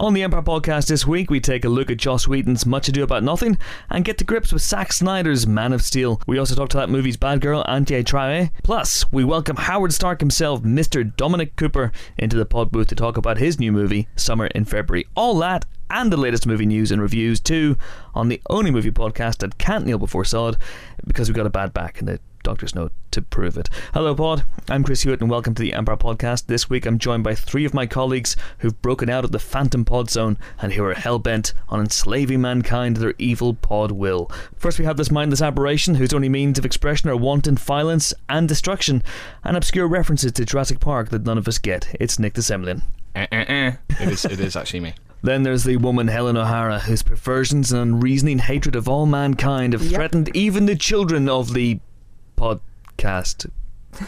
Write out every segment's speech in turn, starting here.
On the Empire podcast this week, we take a look at Joss Whedon's Much Ado About Nothing and get to grips with Zack Snyder's Man of Steel. We also talk to that movie's bad girl, Antje Traue. Plus, we welcome Howard Stark himself, Mr. Dominic Cooper, into the pod booth to talk about his new movie, Summer in February. All that and the latest movie news and reviews too on the only movie podcast that can't kneel before Zod because we got a bad back and the doctor's note to prove it. Hello, Pod. I'm Chris Hewitt, and welcome to the Empire Podcast. This week, I'm joined by three of my colleagues who've broken out of the Phantom Pod Zone and who are hell bent on enslaving mankind to their evil pod will. First, we have this mindless aberration whose only means of expression are wanton violence and destruction, and obscure references to Jurassic Park that none of us get. It's Nick de Semlyen. Eh, eh, eh. It is. It is actually me. Then there's the woman Helen O'Hara, whose perversions and unreasoning hatred of all mankind have Yep. threatened even the children of the podcast.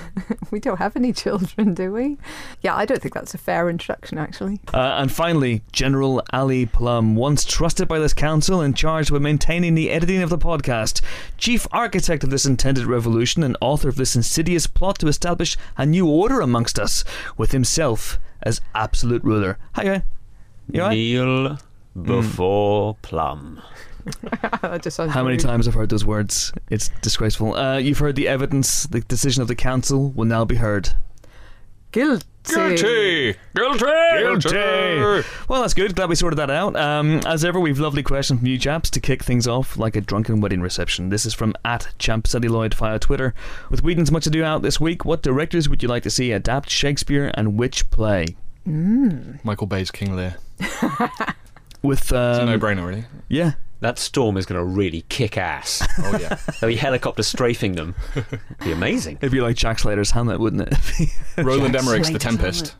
We don't have any children, do we? Yeah, I don't think that's a fair introduction, actually. Uh, and finally, General Ali Plumb, once trusted by this council and charged with maintaining the editing of the podcast, chief architect of this intended revolution and author of this insidious plot to establish a new order amongst us, with himself as absolute ruler. Hi, guy. You alright? Kneel before Plumb. That just sounds How many rude. times I've heard those words? It's disgraceful. Uh, you've heard the evidence. The decision of the council will now be heard. Guilty. Guilty. Guilty. Guilty. Well, that's good. Glad we sorted that out. Um, as ever, we've lovely questions from you chaps to kick things off like a drunken wedding reception. This is from at Champcelluloid via Twitter. With Whedon's much ado out this week, what directors would you like to see adapt Shakespeare and which play? Michael Bay's King Lear. With It's a um, no-brainer, really. yeah, That storm is going to really kick ass. Oh yeah. There'll be helicopters strafing them. be amazing. it'd be like Jack Slater's Hamlet, wouldn't it? Roland Jack Emmerich's The Slater's Tempest.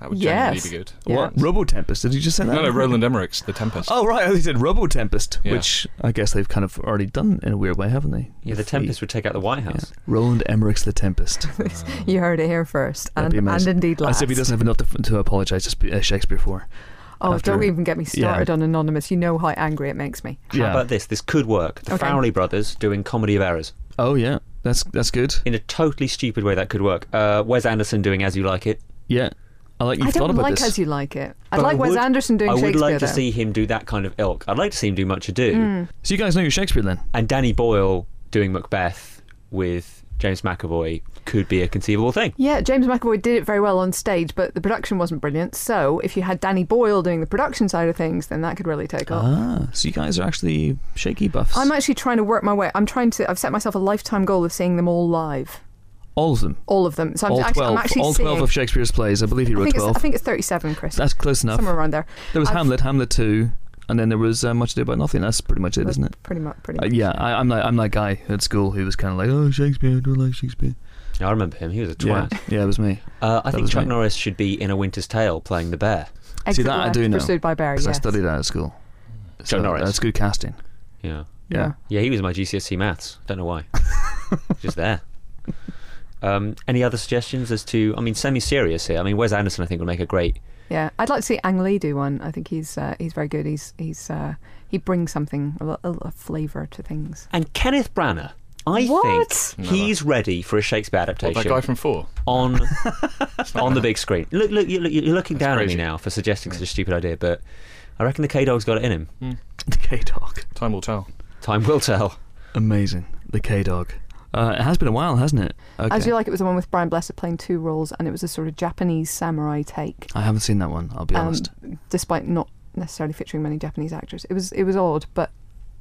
That would Yes. genuinely be good. Yeah. What Robo Tempest? Did you just say that? No, no, Roland Emmerich's The Tempest. Oh right, they said Robo Tempest, Yeah. which I guess they've kind of already done in a weird way, haven't they? Yeah, the With Tempest would take out the White yeah. House. Roland Emmerich's The Tempest. You heard it here first. That'd And, be and indeed last. As if he doesn't have enough to, to apologise to uh, Shakespeare for. Oh, after- don't even get me started Yeah. on Anonymous. You know how angry it makes me. How about this? This could work. The Okay. Farrelly brothers doing Comedy of Errors. Oh yeah, that's that's good. In a totally stupid way, that could work. Uh, Wes Anderson doing As You Like It. Yeah, I like you've I don't about like this. as you like it. I'd But I like Wes Anderson doing Shakespeare. I would Shakespeare. like to though. see him do that kind of ilk. I'd like to see him do Much Ado. Hmm. so you guys know your Shakespeare then? And Danny Boyle doing Macbeth with James McAvoy could be a conceivable thing. Yeah, James McAvoy did it very well on stage, but the production wasn't brilliant. So if you had Danny Boyle doing the production side of things, then that could really take off. Ah, so you guys are actually shaky buffs. I'm actually trying to work my way. I'm trying to. I've set myself a lifetime goal of seeing them all live, all of them. all of them. So I'm all actually, twelve. I'm actually all twelve seeing, of Shakespeare's plays. I believe he I wrote think, it's, twelve. I think it's 37, Chris. that's close enough. somewhere around there. There was I've- Hamlet, Hamlet two, and then there was uh, Much Ado About Nothing. That's pretty much it, That's isn't it? Pretty much. Pretty Uh, much. yeah, I, I'm like I'm that guy at school who was kind of like, oh Shakespeare, I don't like Shakespeare. I remember him. He was a Yeah, twat. yeah, it was me Uh, I That think Chuck me. Norris should be in A Winter's Tale playing the bear. See, Exit that I do know, Pursued by Barry. because I studied that at school. So Norris. That's good casting. Yeah. Yeah. Yeah, he was my GCSE maths. Don't know why. Just there. Um, any other suggestions as to? I mean, semi-serious here. I mean, Wes Anderson, I think, would make a great. Yeah, I'd like to see Ang Lee do one. I think he's uh, he's very good. He's he's uh, he brings something a, a, a flavour to things. And Kenneth Branagh, I What? think he's ready for a Shakespeare What, adaptation that guy from Four. on on the big screen. Look, look, you- you're looking That's down crazy. at me now for suggesting such a stupid idea, but I reckon the K Dog's got it in him. The K Dog. Time will tell. Time will tell. Amazing. The K Dog. Uh, it has been a while, hasn't it? Okay. As you like, it was the one with Brian Blessed playing two roles, and it was a sort of Japanese samurai take. I haven't seen that one. I'll be um, honest. despite not necessarily featuring many Japanese actors. It was it was odd, but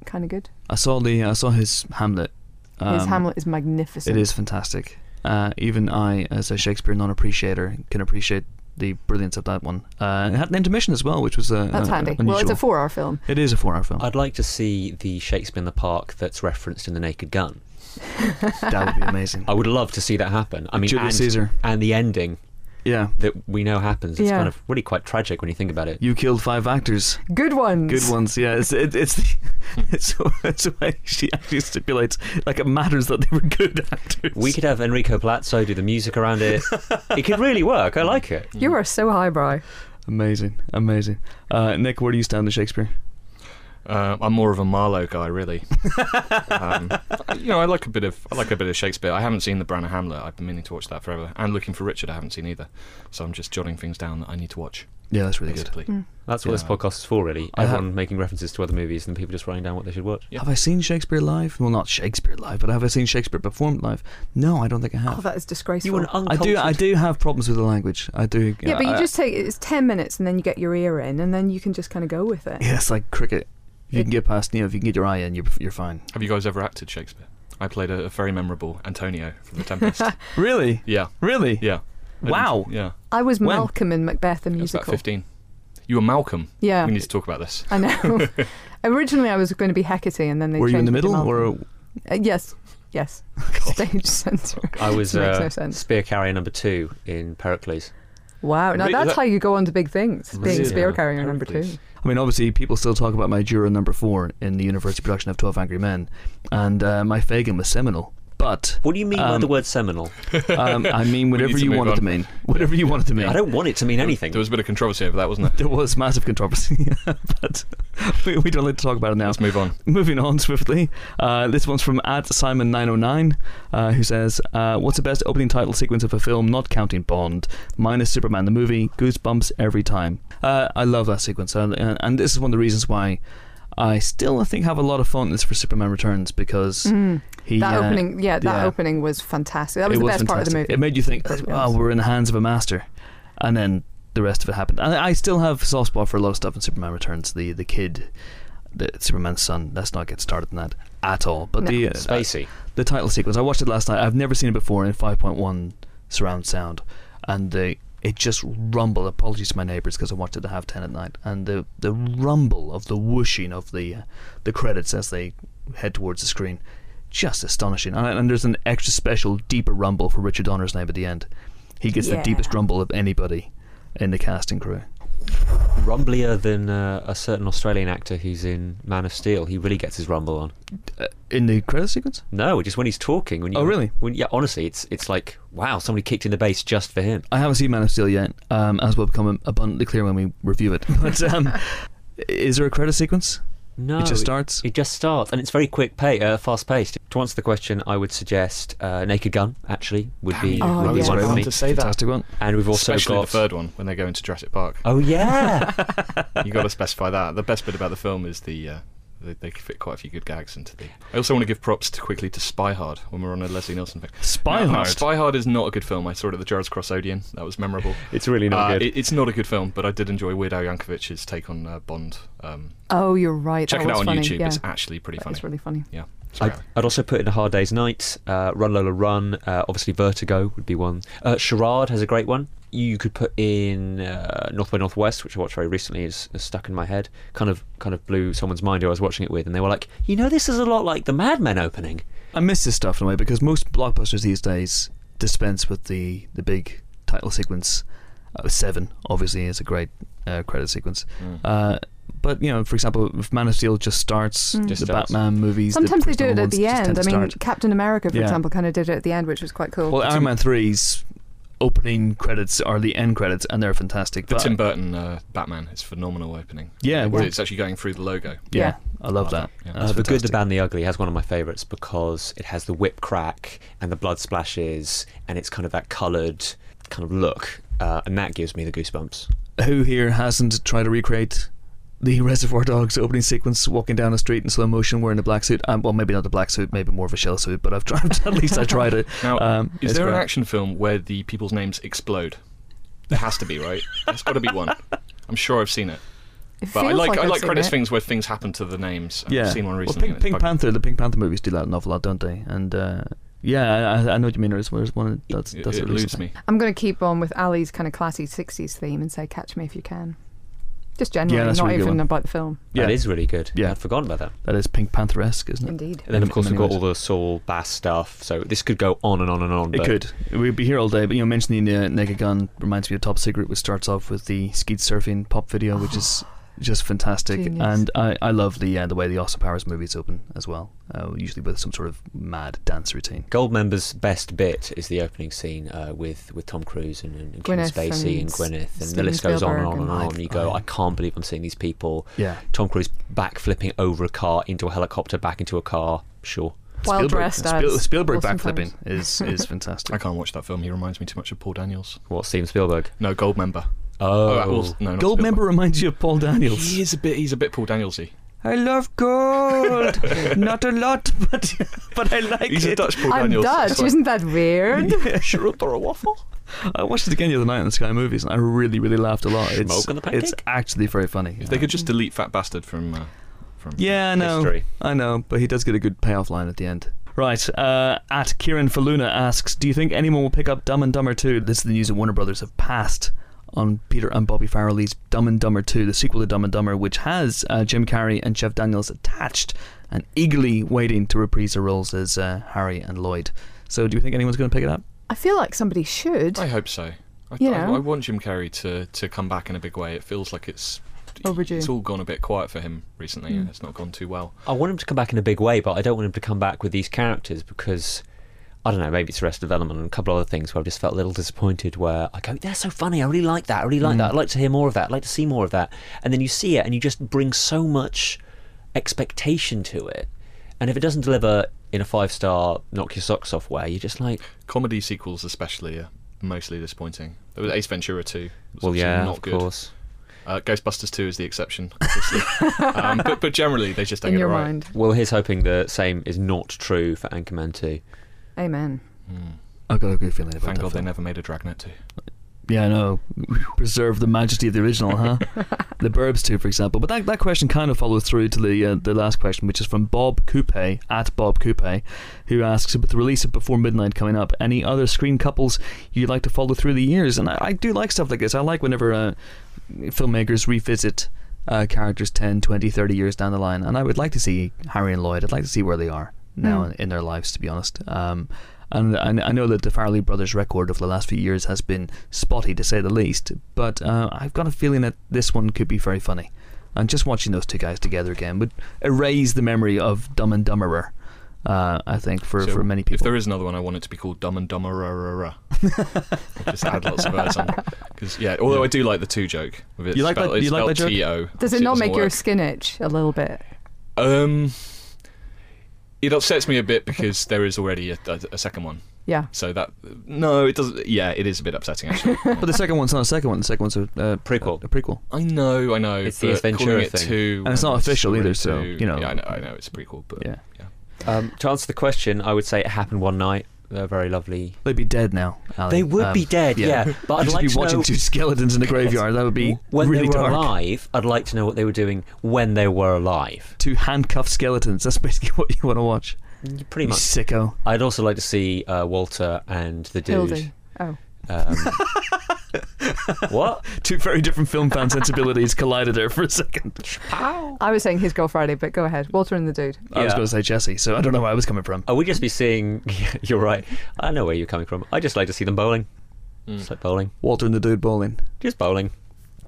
kind of good. I saw the I saw his Hamlet. His Um, Hamlet is magnificent. It is fantastic. Uh, even I, as a Shakespeare non-appreciator, can appreciate the brilliance of that one. Uh, it had an intermission as well, which was uh, That's uh, handy. Unusual. Well, it's a four-hour film. It is a four-hour film. I'd like to see the Shakespeare in the Park that's referenced in The Naked Gun. that would be amazing. I would love to see that happen. I mean, Julius and, Caesar. and the ending Yeah, that we know happens. It's Yeah. kind of really quite tragic when you think about it. you killed five actors. Good ones. Good ones. Yeah, it's it, it's the, it's it's why she actually stipulates like it matters that they were good actors. We could have Enrico Palazzo do the music around it. it could really work. I like it. You are so highbrow. amazing, amazing. Uh, Nick, where do you stand in Shakespeare? Uh, I'm more of a Marlowe guy, really. um, you know, I like a bit of I like a bit of Shakespeare. I haven't seen the Branagh Hamlet. I've been meaning to watch that forever. And looking for Richard, I haven't seen either. So I'm just jotting things down that I need to watch. Yeah, that's really good. Basically, That's what this podcast is for, really. I have- Everyone making references to other movies and people just writing down what they should watch. Yeah. Have I seen Shakespeare live? Well, not Shakespeare live, but have I seen Shakespeare performed live? No, I don't think I have. Oh, that is disgraceful. You were an I do. I do have problems with the language. I do. yeah, but you I- just take it's ten minutes and then you get your ear in and then you can just kind of go with it. Yeah, it's like cricket. If you can get past, you know, if you can get your eye in, you're you're fine. have you guys ever acted Shakespeare? I played a, a very memorable Antonio from The Tempest. Really? yeah, Really? yeah. I Wow. Yeah, I was When? Malcolm in Macbeth the I was about musical. 15. You were Malcolm. Yeah, We need to talk about this. I know. Originally, I was going to be Hecate, and then they Were you in the changed me to middle, or Uh, yes, yes. Stage center. I was Makes uh, no sense. spear carrier number two in Pericles. Wow, now Really? that's That- how you go on to big things. Being Really? spear Yeah. carrier number two. Pericles. I mean, obviously, people still talk about my Jura number four in the university production of Twelve Angry Men, and uh, my Fagin was seminal. But What do you mean by Um, the word seminal? um, I mean, whatever you move want it to mean. Whatever you want it to mean. I don't want it to mean anything. There was a bit of controversy over that, wasn't there? There was massive controversy, but we, we don't like to talk about it now. Let's move on. Moving on swiftly, uh, this one's from at Simon909, uh, who says, uh, "What's the best opening title sequence of a film, not counting Bond, minus Superman the movie? Goosebumps every time." Uh, I love that sequence, and, and this is one of the reasons why I still, I think, have a lot of fondness for Superman Returns because Mm. he That uh, opening, yeah, that yeah. opening was fantastic. That was it the was best part of the movie. It made you think, Perfectly "Oh, we're in the hands of a master," and then the rest of it happened. And I still have a soft spot for a lot of stuff in Superman Returns. The the kid, the Superman's son. Let's not get started on that at all. But No. the uh, Spacey. the title sequence. I watched it last night. I've never seen it before in 5.1 surround sound, and the it just rumbled. Apologies to my neighbours because I watched it at half ten at night, and the the rumble of the whooshing of the uh, the credits as they head towards the screen, just astonishing. And, and there's an extra special deeper rumble for Richard Donner's name at the end. He gets the deepest rumble of anybody in the casting crew. Rumblier than uh, a certain Australian actor who's in Man of Steel. He really gets his rumble on. Uh, in the credit sequence, No, just when he's talking. When you, Oh, really? When, yeah, honestly, it's it's like wow, somebody kicked in the bass just for him. I haven't seen Man of Steel yet, um, as will become abundantly clear when we review it. But um, is there a credit sequence? No, it just starts. It just starts, and it's very quick, pay, uh, fast paced. To answer the question, I would suggest uh, Naked Gun. Actually, would be Oh, would be yeah. one I for want me. to say that. Fantastic one. And we've also Especially got the third one when they go into Jurassic Park. Oh yeah, you got to specify that. The best bit about the film is the uh, they, they fit quite a few good gags into the. I also want to give props to quickly to Spy Hard when we're on a Leslie Nielsen thing. Spy No, no, Hard. Spy Hard is not a good film. I saw it at the Gerrard's Cross Odeon. That was memorable. it's really not Uh, good. it- it's not a good film, but I did enjoy Weird Al Yankovic's take on uh, Bond. Um, Oh, you're right. check that it out on funny. YouTube. Yeah, It's actually pretty that funny. It's really funny. Yeah. Sorry, I'd, I'd also put in a Hard Day's Night. Uh, Run Lola Run. Uh, obviously, Vertigo would be one. Uh, Charade has a great one. You could put in uh, North by Northwest, which I watched very recently. Is, is stuck in my head. Kind of, kind of blew someone's mind who I was watching it with, and they were like, "You know, this is a lot like the Mad Men opening." I miss this stuff in a way because most blockbusters these days dispense with the, the big title sequence. Uh, Seven obviously is a great uh, credit sequence. Mm. But you know, for example, if Man of Steel just starts, Mm. Just the starts. Batman movies. the Sometimes they do it at the end. I mean, start. Captain America, for Yeah. example, kind of did it at the end, which was quite cool. well, It's Iron Man 3's opening credits are the end credits, and they're fantastic. the But- Tim Burton uh, Batman is phenomenal opening. Yeah, Where well- it's actually going through the logo. yeah, Yeah. I love Love that. that, yeah. Uh, the Good, the. Bad, and the Ugly has one of my favourites because it has the whip crack and the blood splashes, and it's kind of that coloured kind of look, uh, and that gives me the goosebumps. Who here hasn't tried to recreate the Reservoir Dogs opening sequence, walking down a street in slow motion wearing a black suit? Um, well, maybe not the black suit, maybe more of a shell suit, but I've tried. at least I tried it. Now, Um, is it's there an action film where the people's names explode? There has to be, right? There's got to be one. I'm sure I've seen it. It But I feels like, I like seen credits it. things where things happen to the names. I've Yeah, seen one well, recently. Pink, Pink. Panther, the Pink Panther movies do that an awful lot, don't they? And uh, yeah, I, I know what you mean. There's, there's one that's It, that's it a eludes me. I'm going to keep on with Ali's kind of classy 60s theme and say Catch Me If You Can. Just generally, Yeah, that's a not really good even one. about the film. Yeah. That is really good. Yeah. I'd forgotten about that. That is Pink Panther esque, isn't it? Indeed. And then, of In course, we've got many all the Saul Bass stuff. So this could go on and on and on. It but could. We'd be here all day, but you know, mentioning uh, Naked Gun reminds me of Top Secret, which starts off with the skeet surfing pop video, which is just fantastic. Genius. And I, I love the uh, the way the Austin Powers movies open as well. Uh, usually with some sort of mad dance routine. Goldmember's best bit is the opening scene uh, with with Tom Cruise and, and Kevin Gwyneth Spacey and, and Gwyneth, and the list goes on and on and and- on. And you go, I- I can't believe I'm seeing these people. Yeah. Tom Cruise backflipping over a car into a helicopter, back into a car. Sure. Well Spielberg, dressed Spiel- Spielberg Austin backflipping Powers. is is fantastic. I can't watch that film. He reminds me too much of Paul Daniels. What Steven Spielberg? No, Goldmember. Oh, well, no, not Goldmember Spielberg. reminds you of Paul Daniels. He is a bit. He's a bit Paul Danielsy. I love gold. Not a lot, but but I like He's a. Dutch Paul I'm Daniels. Dutch, It's like, isn't that weird? Yeah, Should or a waffle? I watched it again the other night in the Sky Movies, and I really, really laughed a lot. It's, Smoke on the pancake? it's actually very funny. If they could just delete Fat Bastard from. Uh, from Yeah, I know. History. I know, but he does get a good payoff line at the end. Right, uh, at Kieran Faluna asks, do you think anyone will pick up Dumb and Dumber 2? This is the news that Warner Brothers have passed on Peter and Bobby Farrelly's Dumb and Dumber 2, the sequel to Dumb and Dumber, which has uh, Jim Carrey and Jeff Daniels attached and eagerly waiting to reprise their roles as uh, Harry and Lloyd. So do you think anyone's going to pick it up? I feel like somebody should. I hope so. I, You I, know. I want Jim Carrey to, to come back in a big way. It feels like it's Overdue. It's all gone a bit quiet for him recently. Mm. It's not gone too well. I want him to come back in a big way, but I don't want him to come back with these characters because I don't know. Maybe it's Arrested Development and a couple of other things where I've just felt a little disappointed. Where I go, they're so funny. I really like that. I really like Mm. that. I'd like to hear more of that. I'd like to see more of that. And then you see it, and you just bring so much expectation to it. And if it doesn't deliver in a five star knock your socks off way, you're just like, Comedy sequels, especially, are mostly disappointing. There was Ace Ventura 2. was well, yeah, not of good. course. Uh, Ghostbusters 2 is the exception, obviously. um, but, but generally, they just don't in get your it right. mind. Well, here's hoping the same is not true for Anchorman 2. Amen. Mm. I've got a good feeling about that. Thank that God they never made a Dragnet 2. Yeah, I know. Preserve the majesty of the original, huh? the Burbs too, for example. But that, that question kind of follows through to the uh, the last question, which is from Bob Coupe at Bob Coupe, who asks, with the release of Before Midnight coming up, any other screen couples you'd like to follow through the years? And I, I do like stuff like this. I like whenever uh, filmmakers revisit uh, characters 10, 20, 30 years down the line. And I would like to see Harry and Lloyd. I'd like to see where they are now Mm. in, in their lives, to be honest. Um, and I, I know that the Farrelly brothers' record over the last few years has been spotty, to say the least. But uh, I've got a feeling that this one could be very funny. And just watching those two guys together again would erase the memory of Dumb and Dumberer. Uh, I think for, So for many people. If there is another one, I want it to be called Dumb and Dumber. just add lots of words on. Because yeah, although I do like the two joke. With it You like spelled, that- you like that spelled joke? T-O. Does it not doesn't make your skin itch a little bit? Um, it upsets me a bit because there is already a, a, a second one. Yeah. So that no, it doesn't. Yeah, it is a bit upsetting actually. but the second one's not a second one. The second one's a, uh, Prequel. A, a prequel. I know, I know. It's the but Ace Ventura calling it thing. two And it's not official already either, so, you know. Yeah, I know, I know it's a prequel, but Yeah. Um, to answer the question, I would say it happened one night. They're very lovely. They'd be dead now. Ali. They would Um, be dead, yeah. But I'd You'd like be to watching know two skeletons in the graveyard. That would be when really they were dark. alive. I'd like to know what they were doing when they were alive. Two handcuffed skeletons. That's basically what you want to watch. Pretty You much. sicko. I'd also like to see uh, Walter and the dude. Hildy. Oh. Um, what? Two very different film fan sensibilities collided there for a second. I was saying his Girl Friday, but go ahead. Walter and the dude. I was Yeah. going to say Jesse, so I don't know where I was coming from. Are we just be seeing? you're right. I know where you're coming from. I just like to see them bowling. Mm. Just like bowling. Walter and the dude bowling. Just bowling.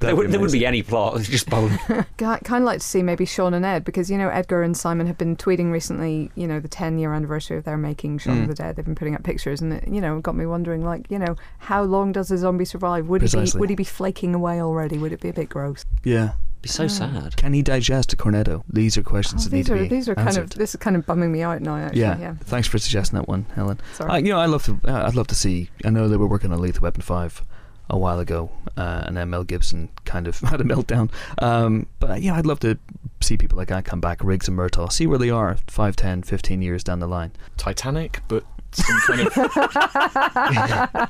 There, That'd would, be there wouldn't be any plot. It's just bowling. Kind of like to see maybe Shaun and Ed because you know Edgar and Simon have been tweeting recently. You know the 10 year anniversary of their making Shaun Mm. of the Dead. They've been putting up pictures, and it, you know got me wondering like you know how long does a zombie survive? Would he be would he be flaking away already? Would it be a bit gross? Yeah. be so Yeah. sad. Can he digest a cornetto? These are questions Oh, that need these to are be these are kind of this is kind of bumming me out now. Actually, yeah. yeah. Thanks for suggesting that one, Helen. Sorry. I, you know, I love to. Uh, I'd love to see. I know they were working on Lethal Weapon Five a while ago, uh, and then Mel Gibson kind of had a meltdown. Um, but yeah, I'd love to see people like that come back, Riggs and Murtaugh, see where they are 5, 10, 15 years down the line. Titanic, but some kind of.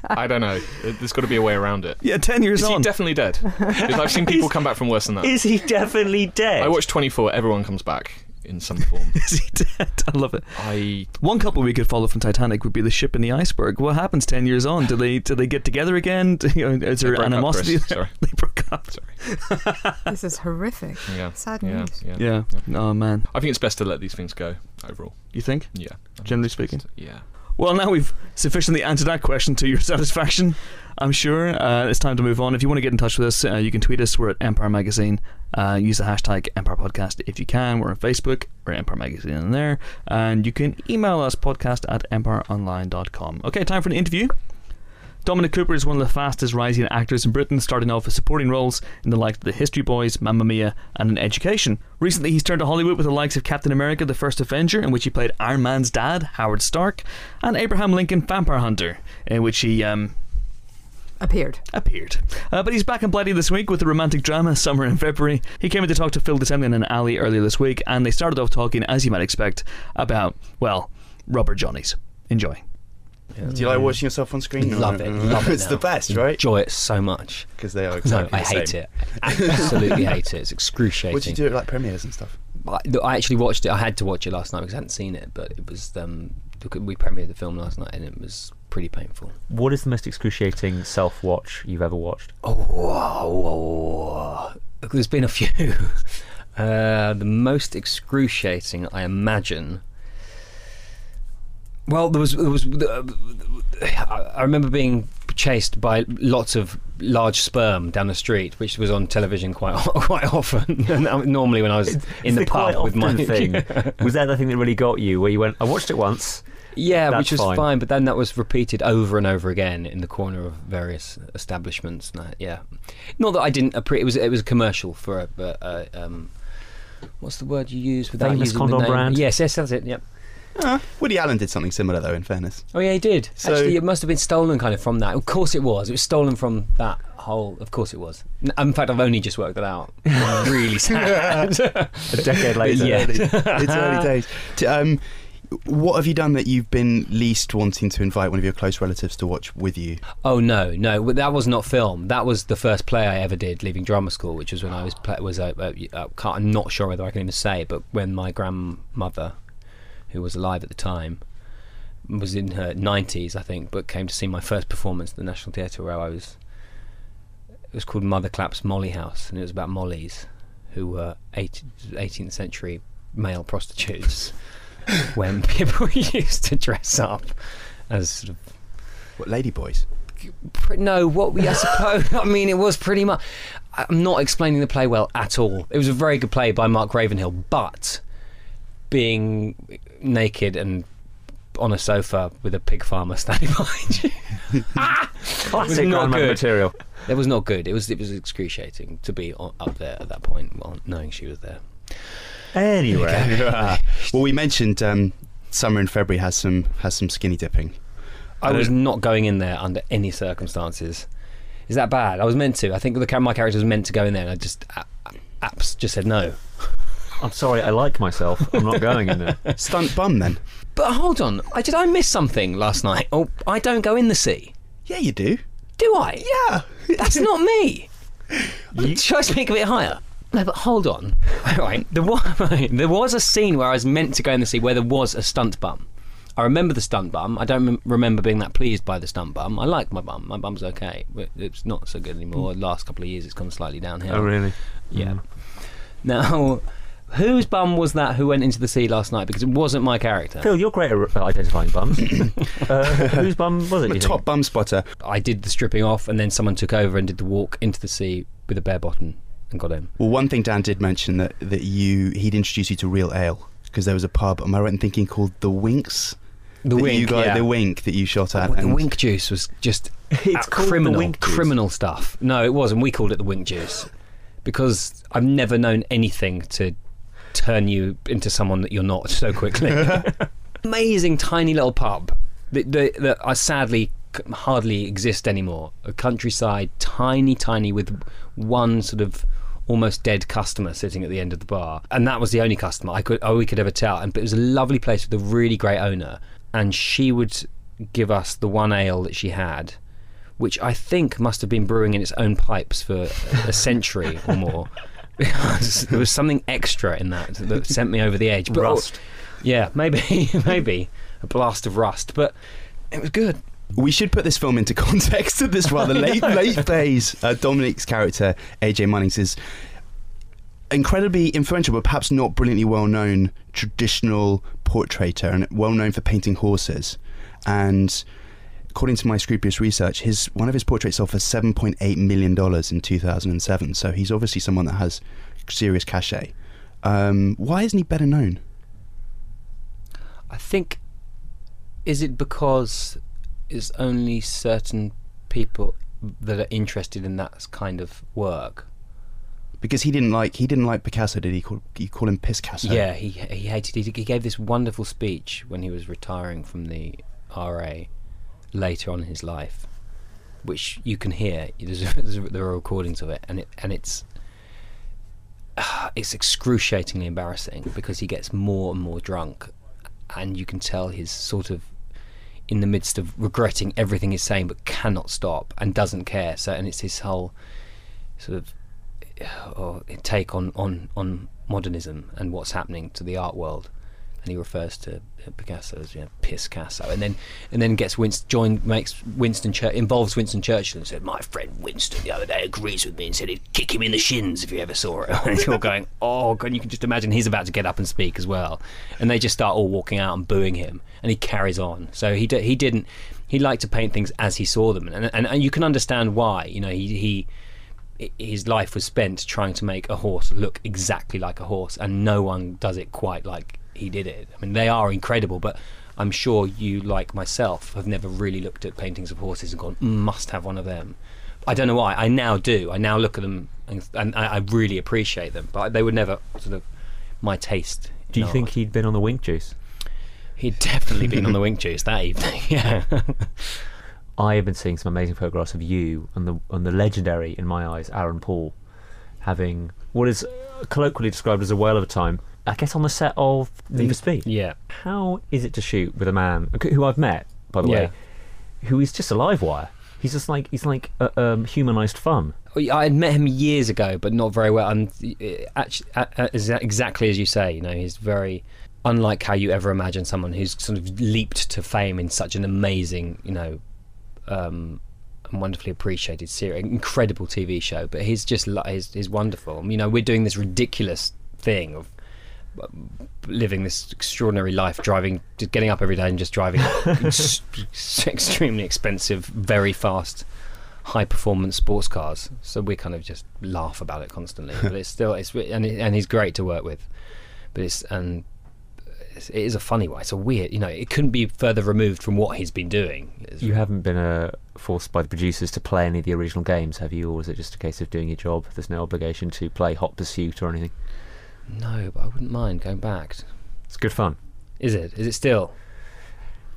I don't know. There's got to be a way around it. Yeah, ten years Is he definitely dead? Because I've seen people come back from worse than that. Is he definitely dead? I watched 24. Everyone comes back in some form. Is he dead? I love it. I One couple we could follow from Titanic would be the ship and the iceberg. What happens ten years on? Do they do they get together again? Do, you know, is They there broke up, animosity? Chris. Sorry. they broke up. sorry. This is horrific. Yeah. Sad Yeah, news. yeah. Yeah. Oh man. I think it's best to let these things go overall. You think? Yeah. Generally speaking. Yeah. Well, now we've sufficiently answered that question to your satisfaction. I'm sure uh, it's time to move on. If you want to get in touch with us, uh, you can tweet us. We're at Empire Magazine. Uh, use the hashtag Empire Podcast if you can. We're on Facebook. We're Empire Magazine in there. And you can email us podcast at empireonline.com. Okay, time for an interview. Dominic Cooper is one of the fastest rising actors in Britain, starting off with supporting roles in the likes of The History Boys, Mamma Mia, and An Education. Recently, he's turned to Hollywood with the likes of Captain America The First Avenger, in which he played Iron Man's dad, Howard Stark, and Abraham Lincoln Vampire Hunter, in which he um, Appeared. appeared. Uh, but he's back in Bloody this week with the romantic drama Summer in February. He came in to talk to Phil de Semlyen and Ali earlier this week, and they started off talking, as you might expect, about, well, rubber johnnies. Enjoy. Do you like watching yourself on screen? Love it, love it it's now. the best, right? Enjoy it so much. Because they are Exactly No, exactly I the hate same. it. Absolutely hate it. It's excruciating. What do you do at like premieres and stuff? I, I actually watched it. I had to watch it last night because I hadn't seen it, but it was um, we premiered the film last night and it was pretty painful. What is the most excruciating self watch you've ever watched? Oh, there's been a few. Uh, the most excruciating, I imagine. Well, there was there was. Uh, I remember being chased by lots of large sperm down the street, which was on television quite quite often. And normally, when I was in the It's quite pub with my thing. was that the thing that really got you? Where you went, I watched it once. Yeah, That's which was fine. fine. but then that was repeated over and over again in the corner of various establishments. And I, yeah, not that I didn't. Appre- it was it was a commercial for a, a, a um, what's the word you use without Famous using condom the name? brand? Yes, yes, that's it. Yep. Uh, Woody Allen did something similar, though. In fairness, Oh yeah, he did. So- Actually, it must have been stolen kind of from that. Of course, it was. It was stolen from that whole. Of course, it was. In fact, I've only just worked that out. Really sad. A decade later. Yeah. it's early days. Um, what have you done that you've been least wanting to invite one of your close relatives to watch with you? Oh no, no, that was not film. That was the first play I ever did, leaving drama school, which was when I was was uh, uh, uh, I'm not sure whether I can even say, but when my grandmother, who was alive at the time, was in her 90s, I think, but came to see my first performance at the National Theatre, where I was. It was called Mother Clap's Molly House, and it was about Mollies, who were 18th, 18th century male prostitutes, when people used to dress up as sort of What ladyboys? Pre- no, what we I suppose. I mean, it was pretty much. I'm not explaining the play well at all. It was a very good play by Mark Ravenhill, but being naked and on a sofa with a pig farmer standing behind you, ah, Classic not good. material. it was not good. It was it was excruciating to be on, up there at that point, while knowing she was there. Anyway, well, we mentioned um, summer in February has some has some skinny dipping. I was not going in there under any circumstances. Is that bad? I was meant to. I think the my character was meant to go in there, and I just a- a- apps just said no. I'm sorry, I like myself. I'm not going in there. Stunt bum then? But hold on, I, did I miss something last night? Oh, I don't go in the sea. Yeah, you do. Do I? Yeah. That's not me. Should I speak a bit higher? No, but hold on. Right, there was, there was a scene where I was meant to go in the sea where there was a stunt bum. I remember the stunt bum. I don't rem- remember being that pleased by the stunt bum. I like my bum. My bum's okay, but it's not so good anymore. The last couple of years, it's gone slightly downhill. Oh, really? Yeah. Now, whose bum was that who went into the sea last night? Because it wasn't my character. Phil, you're great at identifying bums. uh, whose bum was it? do you Top think? bum spotter. I did the stripping off, and then someone took over and did the walk into the sea with a bare bottom and got in. Well, one thing Dan did mention that that you he'd introduce you to real ale because there was a pub. Am I right in thinking called the Winks? The wink, you got yeah. the Wink that you shot at. the and wink juice was just It's called criminal, wink juice. criminal stuff. No, it wasn't. We called it the wink juice because I've never known anything to turn you into someone that you're not so quickly. Amazing tiny little pub that, that, that I sadly hardly exist anymore. A countryside, tiny, tiny, with one sort of almost dead customer sitting at the end of the bar, and that was the only customer I could oh we could ever tell. And but it was a lovely place with a really great owner, and she would give us the one ale that she had, which I think must have been brewing in its own pipes for a century or more. Because there was something extra in that that sent me over the edge. But Rust. yeah, maybe, maybe a blast of rust, but it was good. We should put this film into context at this rather late late phase. Uh, Dominic's character, AJ Munnings, is incredibly influential, but perhaps not brilliantly well known traditional portraitor, and well known for painting horses. and according to my scrupulous research, his one of his portraits sold for seven point eight million dollars in two thousand and seven. So he's obviously someone that has serious cachet. Um, why isn't he better known? I think is it because it's only certain people that are interested in that kind of work. Because he didn't like he didn't like Picasso, did he? Call, you call him Piscasso? Yeah, he he hated. He, he gave this wonderful speech when he was retiring from the RA later on in his life, which you can hear. There's, there's, there are recordings of it, and it and it's it's excruciatingly embarrassing because he gets more and more drunk, and you can tell he's sort of in the midst of regretting everything he's saying, but cannot stop and doesn't care. So, and it's his whole sort of or take on, on, on modernism and what's happening to the art world. And he refers to uh, Picasso as you know, Piscasso, and then and then gets Winston joined makes Winston Chur- involves Winston Churchill and said, "My friend Winston the other day agrees with me and said he'd kick him in the shins if you ever saw it." and you're going, "Oh," God, you can just imagine he's about to get up and speak as well, and they just start all walking out and booing him, and he carries on. So he d- he didn't he liked to paint things as he saw them, and and, and you can understand why. You know, he he his life was spent trying to make a horse look exactly like a horse, and no one does it quite like he did it. I mean, they are incredible, but I'm sure you, like myself, have never really looked at paintings of horses and gone, "Mm, must have one of them. I don't know why. I now do. I now look at them and, and I I really appreciate them, but they were never sort of my taste. Do you in think he'd been on the Wink Juice? he'd definitely been on the wink juice that evening? Yeah. I have been seeing some amazing photographs of you and the and the legendary, in my eyes, Aaron Paul, having what is colloquially described as a whale of a time. I guess on the set of Need for Speed. yeah. How is it to shoot with a man who I've met, by the Yeah. way, who is just a live wire? He's just like he's like uh, um, humanized fun. I had met him years ago, but not very well. And actually, exactly as you say, you know, he's very unlike how you ever imagine someone who's sort of leaped to fame in such an amazing, you know, um, and wonderfully appreciated series, incredible TV show. But he's just he's, he's wonderful. You know, we're doing this ridiculous thing of uh, living this extraordinary life, driving, just getting up every day and just driving ex- extremely expensive, very fast high performance sports cars. So we kind of just laugh about it constantly. but it's still it's and it, and he's great to work with. But it's and it's, it is a funny one. It's a weird, you know, it couldn't be further removed from what he's been doing. It's- You haven't been uh, forced by the producers to play any of the original games, have you? Or is it just a case of doing your job? There's no obligation to play Hot Pursuit or anything. No, but I wouldn't mind going back. It's good fun. Is it? Is it still?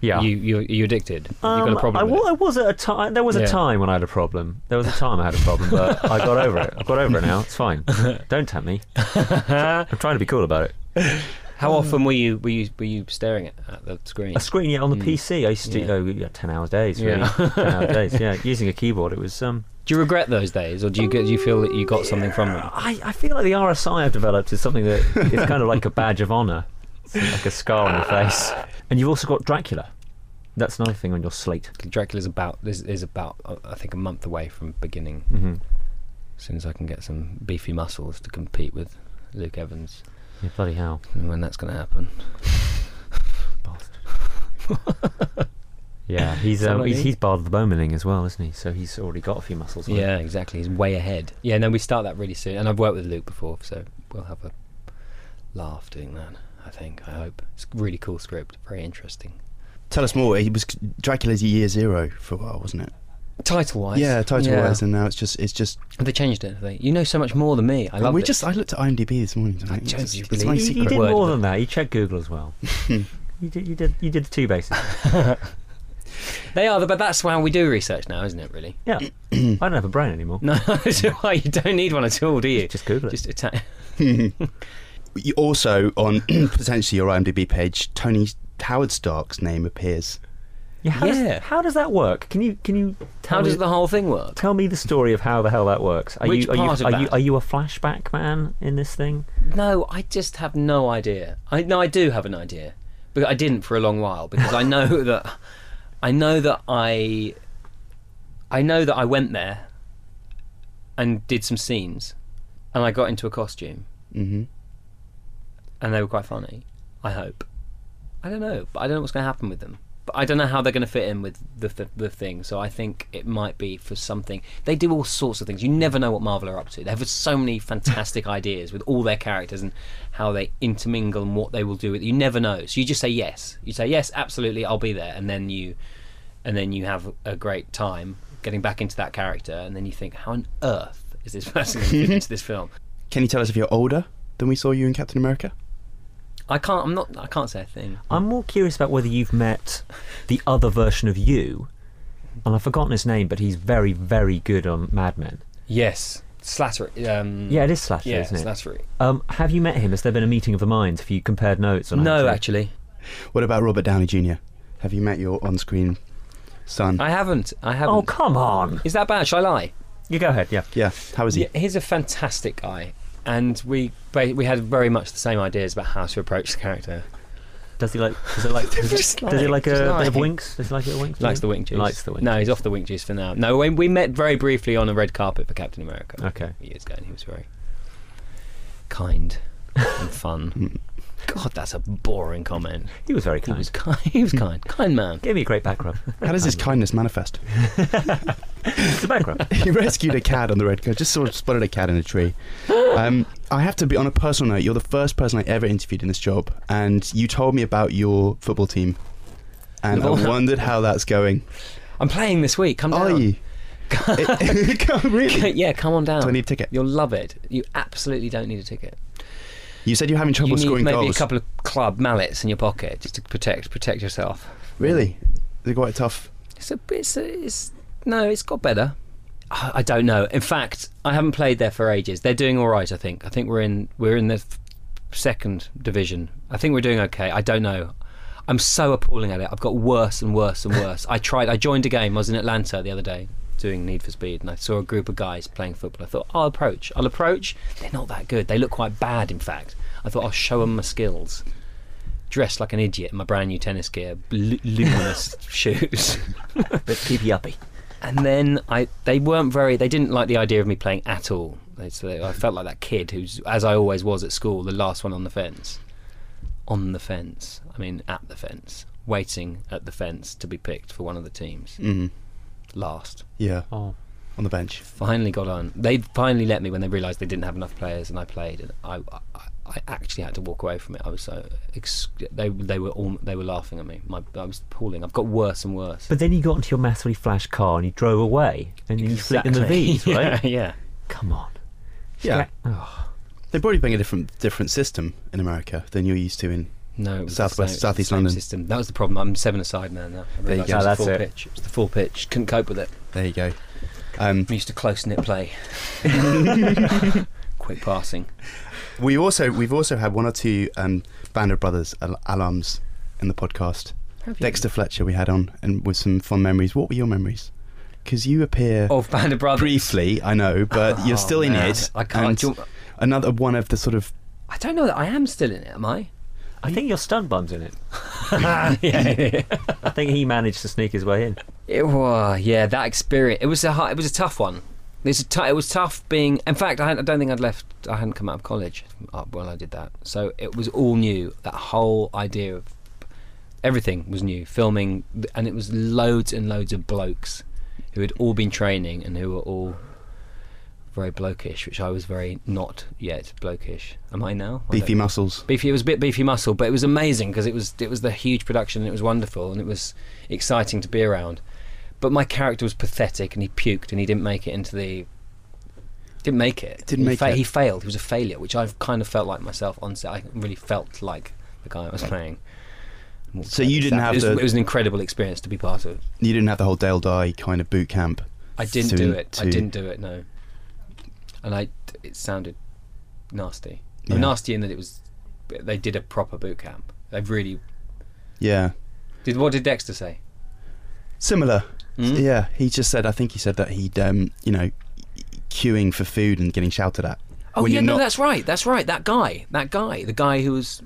Yeah. You you you addicted? you got Um, a problem? I, with wa- it? I was at a time. There was a time when I had a problem. There was a time I had a problem, but I got over it. I've got over it now. It's fine. Don't tempt me. I'm trying to be cool about it. How often were you were you were you staring at, at the screen? A screen, yeah, on the Mm. PC. I used to Yeah. do oh, yeah, ten hours days. Really. Yeah. ten hours days. Yeah, using a keyboard. It was um. Do you regret those days, or do you get, do you feel that you got something from them? I, I feel like the RSI I've developed is something that is kind of like a badge of honour. It's like a scar on your face. And you've also got Dracula. That's another thing on your slate. Dracula's about is, is about uh, I think a month away from beginning. Mm-hmm. As soon as I can get some beefy muscles to compete with Luke Evans, Yeah, bloody hell. and when that's going to happen. Yeah, he's um, he's, he's Bard of the Bowmaning as well, isn't he? So he's already got a few muscles. on him. Yeah, exactly. He's way ahead. Yeah, no, we start that really soon, and I've worked with Luke before, so we'll have a laugh doing that. I think. I hope it's a really cool script. Very interesting. Tell us more. He was Dracula's Year Zero for a while, wasn't it? Title wise, yeah, title wise, and now it's just it's just. They changed it? Have they? You know so much more than me. I love we it. just I looked at IMDb this morning. Tonight. It's, just- you it's my You- You, you did more than that. You checked Google as well. you did. You did. You did the two bases. They are, but that's how we do research now, isn't it? Really? Yeah. I don't have a brain anymore. No, so why you don't need one at all, do you? Just Google it. Just attack. You also on potentially your IMDb page, Tony Howard Stark's name appears. yeah. How, Does, Yeah. how does that work? Can you can you tell How me, does the whole thing work? tell me the story of how the hell that works? Are Which you are part you of are you that? are you a flashback man in this thing? No, I just have no idea. I no, I do have an idea, but I didn't for a long while because I know that I know that I I know that I went there and did some scenes, and I got into a costume, hmm and they were quite funny. I hope. I don't know, but I don't know what's going to happen with them. But I don't know how they're going to fit in with the, the the thing. So I think it might be for something. They do all sorts of things. You never know what Marvel are up to. They have so many fantastic ideas with all their characters and how they intermingle and what they will do with. You never know. So you just say yes. You say yes, absolutely, I'll be there, and then you and then you have a great time getting back into that character, and then you think, how on earth is this person going to fit into this film? Can you tell us if you're older than we saw you in Captain America? I can't. I'm not. I can't say a thing. I'm more curious about whether you've met the other version of you, and I've forgotten his name, but he's very, very good on Mad Men. Yes, Slattery. Um, Yeah, it is Slattery, yeah, isn't it? Slattery. Um, have you met him? Has there been a meeting of the minds? Have you compared notes? On No, acting? actually, What about Robert Downey Jr.? Have you met your on-screen son? I haven't. I oh, haven't. Oh, come on! Is that bad? Shall I lie? You go ahead. Yeah. yeah. How is he? Yeah, he's a fantastic guy, and we we had very much the same ideas about how to approach the character. Does he like? Does he like? Does, Just does he like just a bit like- of winks? Does he like it a winks? Likes the wink juice. Likes the wink. No, he's off the wink juice for now. No, we, we met very briefly on a red carpet for Captain America. Okay. Years ago, and he was very kind and fun. Hmm. God, that's a boring comment. He was very He kind. was kind. He was kind. Kind man. Gave me a great background. How does his kindness manifest? it's the background. he rescued a cat on the red carpet. Just sort of spotted a cat in a tree. Um, I have to be on a personal note. You're the first person I ever interviewed in this job, and you told me about your football team, and I wondered how that's going. I'm playing this week. Come down. Are you? It- really? yeah, come on down. Do I need a ticket? You'll love it. You absolutely don't need a ticket. You said you're having trouble you need scoring maybe goals. a couple of club mallets in your pocket just to protect protect yourself. Really? They're quite tough. It's a it's a, it's no, it's got better. I I don't know. In fact, I haven't played there for ages. They're doing all right. I think. I think we're in we're in the second division. I think we're doing okay. I don't know. I'm so appalling at it. I've got worse and worse and worse. I tried. I joined a game. I was in Atlanta the other day doing Need for Speed, and I saw a group of guys playing football. I thought I'll approach. I'll approach. They're not that good. They look quite bad. In fact, I thought I'll show them my skills. Dressed like an idiot in my brand new tennis gear, lu- luminous shoes. Bit keepy uppy. And then I, they weren't very. They didn't like the idea of me playing at all. They, I felt like that kid who's, as I always was at school, the last one on the fence. On the fence. I mean, at the fence, waiting at the fence to be picked for one of the teams. Mm. Last. Yeah, Oh. on the bench. Finally got on. They finally let me when they realised they didn't have enough players, and I played. And I, I, I actually had to walk away from it. I was so. Ex- they, they were all, they were laughing at me. My, I was appalling. I've got worse and worse. But then you got into your massively flash car and you drove away, and then you flicked in the V's, right? yeah, yeah. Come on. Yeah. Oh. They're probably playing a different different system in America than you're used to in. No, it was Southwest- the same, it South East same London. System. That was the problem. I'm seven aside man now. I There you go. It was That's the full it. pitch. It was the full pitch. Couldn't cope with it. There you go. Um, I'm used to close knit play. Quick passing. we also we've also had one or two um, Band of Brothers al- alums in the podcast. Have you? Dexter Fletcher we had on, and with some fond memories. What were your memories? Because you appear Of Band of Brothers. briefly, I know, but Oh, you're still in it. I can't. and do you- another one of the sort of I don't know that I am still in it. Am I? I think your stun bum's in it. yeah. I think he managed to sneak his way in. It was yeah. That experience. It was a hu- it was a tough one. It was, it was tough being. In fact, I, I don't think I'd left. I hadn't come out of college uh, when I did that. So it was all new. That whole idea of everything was new. Filming, and it was loads and loads of blokes who had all been training and who were all very blokish, which I was very not yet blokish. Am I now? I beefy muscles. beefy. It was a bit beefy muscle, but it was amazing because it was it was the huge production. and It was wonderful and it was exciting to be around. But my character was pathetic, and he puked, and he didn't make it into the. Didn't make it. Didn't he make it. He failed. He was a failure, which I've kind of felt like myself on set. I really felt like the guy I was playing. So you didn't have it was, the- It was an incredible experience to be part of. You didn't have the whole Dale Dye kind of boot camp. I didn't to- do it. I didn't do it. No. And I, it sounded nasty. Yeah. Nasty in that it was. They did a proper boot camp. They really Yeah, did. What did Dexter say? similar. Mm? Yeah, he just said. I think he said that he'd, um, you know, queuing for food and getting shouted at. Oh yeah, no, not- that's right. That's right. That guy. That guy. The guy who was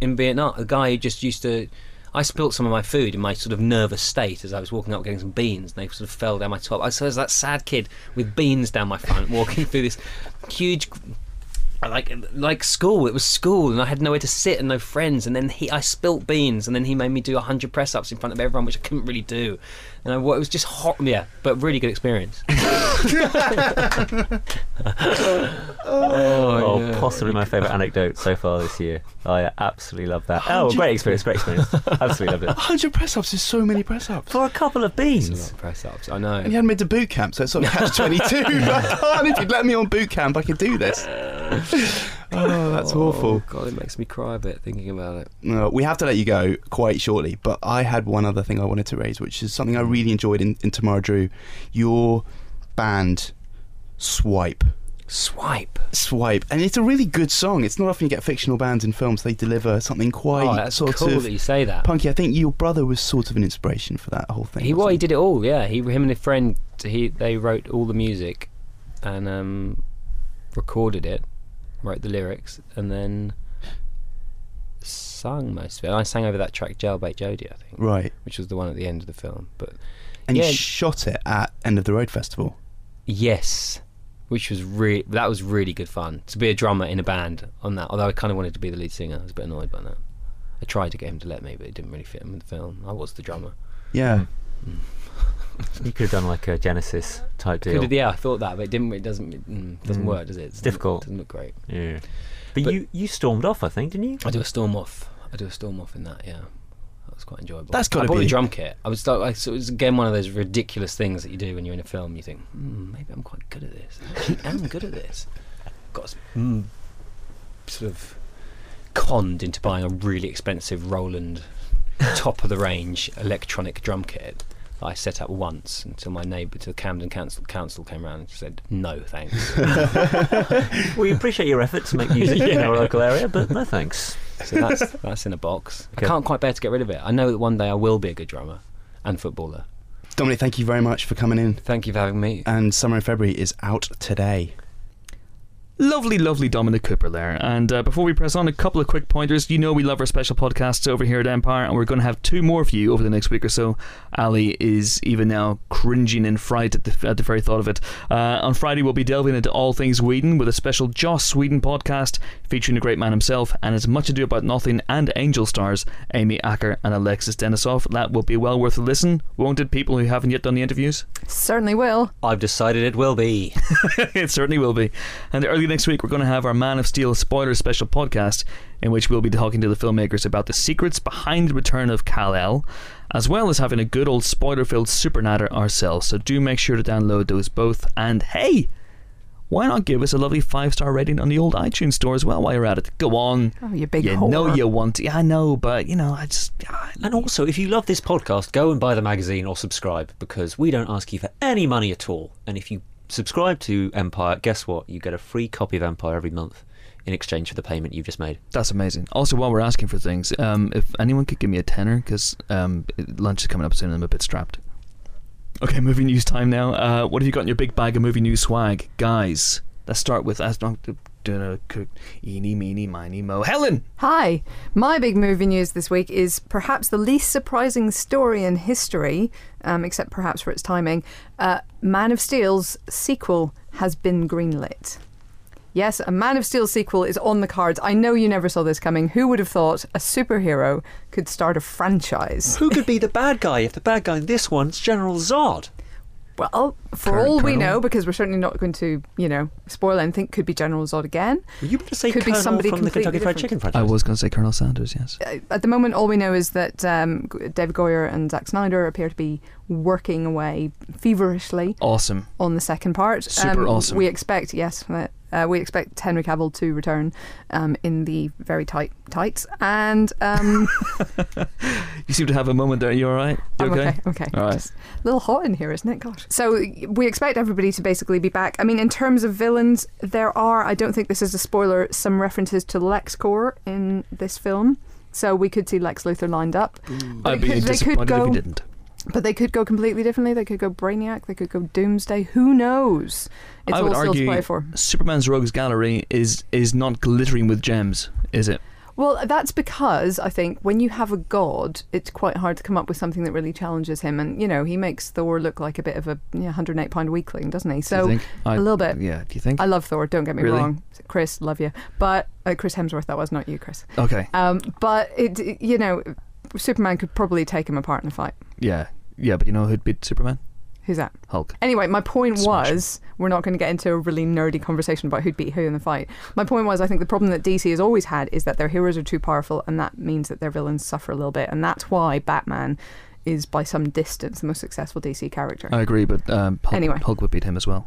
in Vietnam. The guy who just used to. I spilt some of my food in my sort of nervous state as I was walking up getting some beans, and they sort of fell down my top. I saw that sad kid with beans down my front, walking through this huge like like school. It was school, and I had nowhere to sit and no friends. And then he, I spilt beans, and then he made me do hundred press ups in front of everyone, which I couldn't really do. And I, it was just hot, yeah, but really good experience. Oh, yeah. possibly my favourite anecdote so far this year. I absolutely love that. Oh, great experience, great experience. absolutely loved it. 100 press ups is so many press ups. For a couple of It's a lot beans. of press ups. I know. And you hadn't been to boot camp, so it's sort of catch 22. I can't. If you'd let me on boot camp, I could do this. Oh, that's awful. God, it makes me cry a bit thinking about it. No, we have to let you go quite shortly, but I had one other thing I wanted to raise, which is something I really enjoyed in, in Tamara Drewe. Your band, Swipe. Swipe. Swipe. And it's a really good song. It's not often you get fictional bands in films, they deliver something quite oh, that's sort cool of that you say that. punky. I think your brother was sort of an inspiration for that whole thing. He well, he did it all. Yeah, he, him and a friend, he they wrote all the music, and um, recorded it, wrote the lyrics, and then sung most of it. I sang over that track "Jailbait Jodie," I think, Right. which was the one at the end of the film. But And Yeah. you shot it at End of the Road Festival. yes, which was really that was really good fun to be a drummer in a band on that. Although I kind of wanted to be the lead singer, I was a bit annoyed by that. I tried to get him to let me, but it didn't really fit him in the film. I was the drummer. Yeah. Mm. You could have done like a Genesis type deal. Could've- yeah, I thought that, but it didn't. It doesn't. It mm, doesn't Mm. work, does it? It's difficult. Doesn't look great. Yeah. But, But- you, you stormed off, I think, didn't you? I do a storm off. I do a storm off in that. Yeah, that was quite enjoyable. That's gotta I bought be- the drum kit. I was like, so it was again one of those ridiculous things that you do when you're in a film. You think, hmm, maybe I'm quite good at this. I am good at this. Got s- mm, sort of conned into buying a really expensive Roland top of the range electronic drum kit. That I set up once until my neighbour to the Camden Council council came around and said no thanks. We appreciate your effort to make music in our local area, but no thanks. So that's that's in a box. Okay. I can't quite bear to get rid of it. I know that one day I will be a good drummer and footballer. Dominic, thank you very much for coming in. Thank you for having me. And Summer in February is out today. Lovely, lovely Dominic Cooper there. And uh, before we press on, a couple of quick pointers. You know we love our special podcasts over here at Empire, and we're going to have two more for you over the next week or so. Ali is even now cringing in fright at the, at the very thought of it. Uh, on Friday, we'll be delving into all things Whedon with a special Joss Whedon podcast featuring the great man himself and as much ado about nothing and Angel stars Amy Acker and Alexis Denisof. That will be well worth a listen, won't it, people who haven't yet done the interviews? Certainly will. I've decided it will be. it certainly will be. And early next week, we're going to have our Man of Steel spoiler special podcast, in which we'll be talking to the filmmakers about the secrets behind the return of Kal El, as well as having a good old spoiler filled supernatter ourselves. So do make sure to download those both. And hey, why not give us a lovely five star rating on the old iTunes store as well while you're at it? Go on. Oh, you big you whore. know you want to. Yeah, I know, but you know, I just. ah, And also, if you love this podcast, go and buy the magazine or subscribe because we don't ask you for any money at all. And if you subscribe to Empire, guess what? You get a free copy of Empire every month in exchange for the payment you've just made. That's amazing. Also, while we're asking for things, um, if anyone could give me a tenner, because um, lunch is coming up soon and I'm a bit strapped. Okay, movie news time now. Uh, what have you got in your big bag of movie news swag? Guys, let's start with. as- I'm doing a cook- Eeny, meeny, miny, mo. Helen! Hi. My big movie news this week is perhaps the least surprising story in history, um, except perhaps for its timing. Uh, Man of Steel's sequel has been greenlit. Yes, a Man of Steel sequel is on the cards. I know you never saw this coming. Who would have thought a superhero could start a franchise? Who could be the bad guy if the bad guy in this one's General Zod? Well, for Colonel- all we Colonel? know, because we're certainly not going to, you know, spoil anything, could be General Zod again. Were you going to say Could be somebody from the completely Kentucky Fried. Chicken franchise? I was going to say Colonel Sanders, yes. Uh, At the moment, all we know is that um, David Goyer and Zack Snyder appear to be working away feverishly Awesome. on the second part. Super um, awesome. We expect, yes, uh, uh, we expect Henry Cavill to return um, in the very tight tights, and um, You seem to have a moment there. You all right? You I'm okay? okay. Okay, All right. Just a little hot in here, isn't it? Gosh. So we expect everybody to basically be back. I mean, in terms of villains, there are. I don't think this is a spoiler. Some references to LexCorp in this film. So we could see Lex Luthor lined up. I'd They be could- they could disappointed if go- he didn't. But they could go completely differently. They could go Brainiac. They could go Doomsday. Who knows? It's I all would still to argue play for. Superman's Rogues Gallery is is not glittering with gems, is it? Well, that's because I think when you have a god, it's quite hard to come up with something that really challenges him. And you know, he makes Thor look like a bit of a you know, 108 pound weakling, doesn't he? So think? I- a little bit. Yeah. Do you think? I love Thor. Don't get me Really? wrong, Chris. Love you, but uh, Chris Hemsworth. That was not you, Chris. okay. Um, but it, it- you know, Superman could probably take him apart in a fight. Yeah. Yeah. But you know who'd beat Superman? Who's that? Hulk. Anyway, my point Smash him. was we're not going to get into a really nerdy conversation about who'd beat who in the fight. My point was I think the problem that DC has always had is that their heroes are too powerful, and that means that their villains suffer a little bit, and that's why Batman is by some distance the most successful DC character. I agree, but um, Hulk, Anyway. Hulk would beat him as well.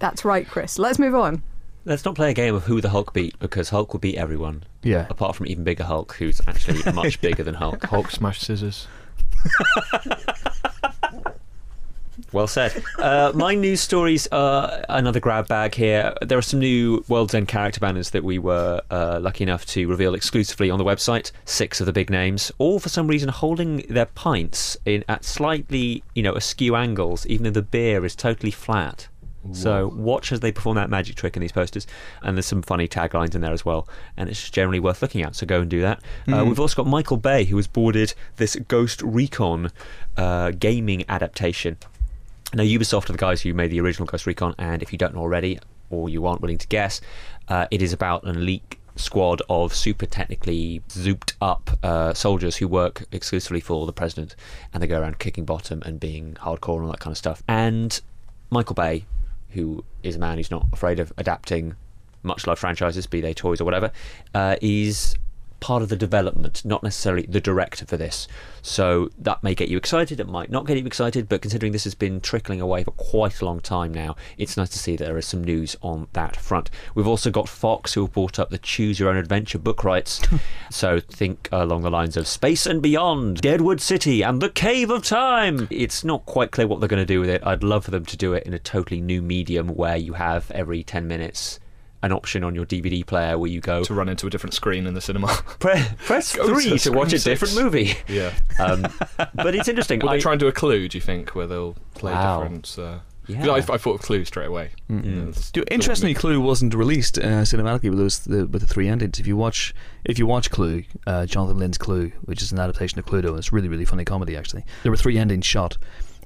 That's right, Chris. Let's move on. Let's not play a game of who the Hulk beat because Hulk will beat everyone, Yeah. apart from even bigger Hulk, who's actually much bigger than Hulk. Hulk smash scissors. Well said. Uh, my news stories are another grab bag here. There are some new World's End character banners that we were uh, lucky enough to reveal exclusively on the website. Six of the big names, all for some reason holding their pints in at slightly, you know, askew angles, even though the beer is totally flat. So watch as they perform that magic trick in these posters, and there's some funny taglines in there as well, and it's generally worth looking at. So go and do that. Uh, we've also got Michael Bay, who has boarded this Ghost Recon uh, gaming adaptation. Now, Ubisoft are the guys who made the original Ghost Recon, and if you don't know already, or you aren't willing to guess, uh, it is about an elite squad of super technically zooped up uh, soldiers who work exclusively for the president, and they go around kicking bottom and being hardcore and all that kind of stuff. And Michael Bay, who is a man who's not afraid of adapting much loved franchises, be they toys or whatever, uh, is part of the development, not necessarily the director for this. So that may get you excited, it might not get you excited, but considering this has been trickling away for quite a long time now, it's nice to see that there is some news on that front. We've also got Fox, who have bought up the Choose Your Own Adventure book rights. so think along the lines of Space and Beyond, Deadwood City, and The Cave of Time. It's not quite clear what they're going to do with it. I'd love for them to do it in a totally new medium where you have every 10 minutes an option on your DVD player where you go to run into a different screen in the cinema. pre- press three to to watch a different movie. yeah. Um, but it's interesting. Will I- they try and do a clue, do you think, where they'll play Wow. different. Uh, 'cause Yeah. I, I thought of clue straight away. Mm. You know, it's interestingly, Clue wasn't released uh, cinematically with those the, with the three endings. If you watch if you watch Clue, uh, Jonathan Lynn's Clue, which is an adaptation of Cluedo, it's really really funny comedy actually. There were three endings shot,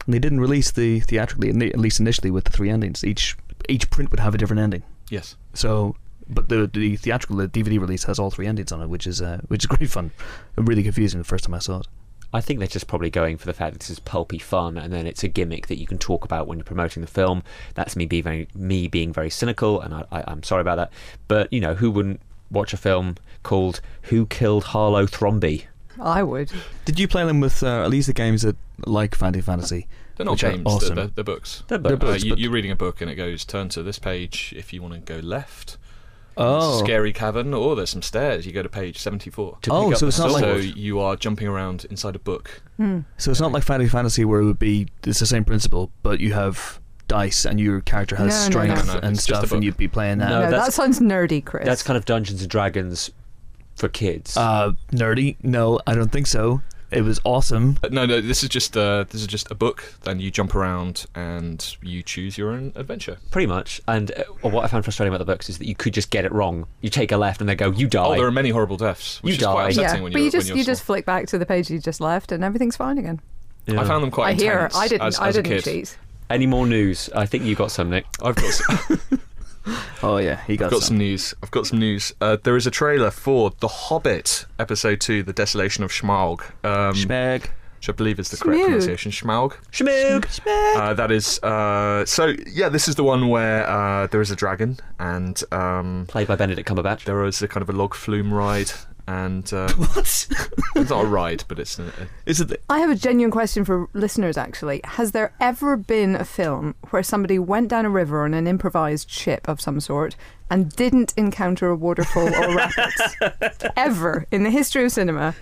and they didn't release the theatrically, at least initially with the three endings. Each each print would have a different ending. That- Yes. So, but the the theatrical the DVD release has all three endings on it, which is uh, which is great fun. Really confusing the first time I saw it. I think they're just probably going for the fact that this is pulpy fun, and then it's a gimmick that you can talk about when you're promoting the film. That's me being very me being very cynical, and I, I, I'm sorry about that. But you know, who wouldn't watch a film called "Who Killed Harlowe Thrombey"? I would. Did you play them with uh, at least the games that like Fighting Fantasy? They're not Which are games, awesome. they're, they're books. They're They're Uh, books, you, but- you're reading a book and it goes turn to this page if you want to go left. Oh, Scary cavern, or there's some stairs. You go to page 74. to Oh, so it's not like- so you are jumping around inside a book. Hmm. So it's not like Fighting Fantasy where it would be it's the same principle, but you have dice and your character has No, no, strength no. No, no, and it's stuff, and you'd be playing that. No, No, that sounds nerdy, Chris. That's kind of Dungeons and Dragons for kids. Uh, nerdy? No, I don't think so. It was awesome. No, no. This is just uh, this is just a book. Then you jump around and you choose your own adventure. Pretty much. And uh, what I found frustrating about the books is that you could just get it wrong. You take a left and they go, "You die." Oh, there are many horrible deaths, which You is quite die. upsetting yeah, when but you're you just when you're you small. just flick back to the page you just left, and everything's fine again. Yeah. I found them quite I hear. intense I didn't. as, I as didn't kid. cheat. Any more news? I think you got some, Nick. I've got some, Oh yeah, he got, I've got some. some news. I've got some news. Uh, there is a trailer for The Hobbit, Episode Two: The Desolation of Schmaug, um, Schmeg. which I believe is the correct pronunciation. Schmaug. Schmoog. Uh, that is. Uh, so yeah, this is the one where uh, there is a dragon, and um, Played by Benedict Cumberbatch. there is a kind of a log flume ride, and uh, What? it's not a ride, but it's a, a Is it? The, I have a genuine question for listeners. Actually, has there ever been a film where somebody went down a river on an improvised ship of some sort and didn't encounter a waterfall or rapids? ever in the history of cinema?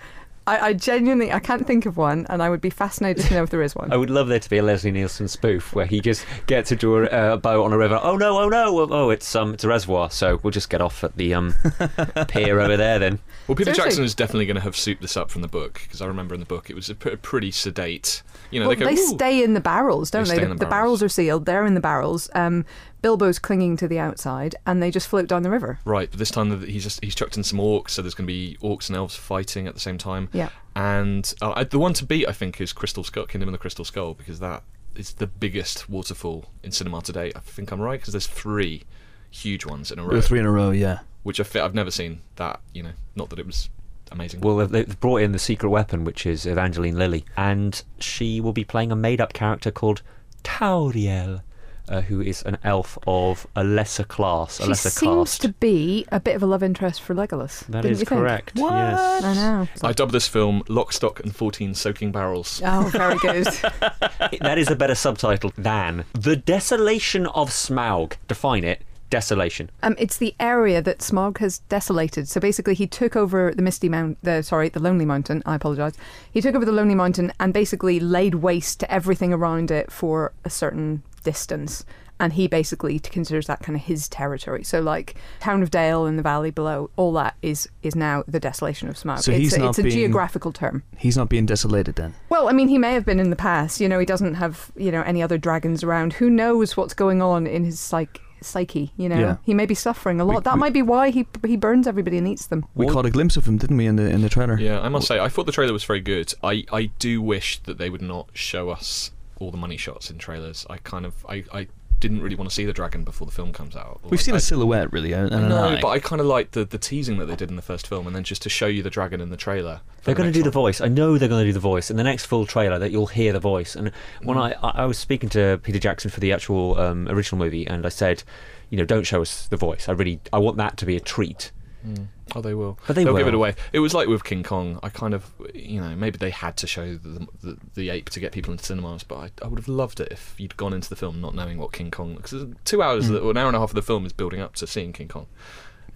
I, I genuinely, I can't think of one, and I would be fascinated to know if there is one. I would love there to be a Leslie Nielsen spoof where he just gets into a, a boat on a river. Oh no! Oh no! Oh, it's um, it's a reservoir. So we'll just get off at the um pier over there then. Well, Peter Seriously? Jackson is definitely going to have souped this up from the book because I remember in the book it was a, pr- pretty sedate. You know, well, they they, go. "Ooh." stay in the barrels, don't They they? stay The, in the the barrels barrels. are sealed; they're in the barrels. Um, Bilbo's clinging to the outside, and they just float down the river. Right, but this time he's just he's chucked in some orcs, so there's going to be orcs and elves fighting at the same time. Yeah. And uh, I- the one to beat, I think, is Crystal Skull, Kingdom of the Crystal Skull, because that is the biggest waterfall in cinema today. I think I'm right because there's three huge ones in a There row, were three in a row, yeah. Which I fi- I've never seen. That you know, not that it was amazing. Well, they've- they've brought in the secret weapon, which is Evangeline Lilly, and she will be playing a made-up character called Tauriel, uh, who is an elf of a lesser class, a She lesser seems caste. to be a bit of a love interest for Legolas. That didn't is you think? correct. What? Yes. I know. I dubbed this film "Lock, Stock, and Fourteen Soaking Barrels." Oh, very good. that is a better subtitle than The Desolation of Smaug. Define it. Desolation. Um, it's the area that Smaug has desolated. So basically, he took over the Misty Mount. The sorry, the Lonely Mountain. I apologise. He took over the Lonely Mountain and basically laid waste to everything around it for a certain distance. And he basically considers that kind of his territory. So, like Town of Dale and the valley below, all that is is now the desolation of Smaug. So it's he's a, not it's a being- geographical term. He's not being desolated then. Well, I mean, he may have been in the past. You know, he doesn't have you know any other dragons around. Who knows what's going on in his psych psyche? You know, Yeah. he may be suffering a lot. We- that we- might be why he he burns everybody and eats them. We What- caught a glimpse of him, didn't we, in the in the trailer? Yeah, I must say, I thought the trailer was very good. I, I do wish that they would not show us all the money shots in trailers. I kind of I, I didn't really want to see the dragon before the film comes out. We've seen I, a silhouette, really. And No, but I kind of like the, the teasing that they did in the first film, and then just to show you the dragon in the trailer. They're the going to do the voice. I know they're going to do the voice in the next full trailer. That you'll hear the voice. And when Mm. I, I I was speaking to Peter Jackson for the actual um, original movie, and I said, you know, don't show us the voice. I really I want that to be a treat. Mm. Oh, they will. But they will give it away. It was like with King Kong. I kind of, you know, maybe they had to show the the, the ape to get people into cinemas, but I, I would have loved it if you'd gone into the film not knowing what King Kong. Because two hours, or an hour and a half of the film is building up to seeing King Kong.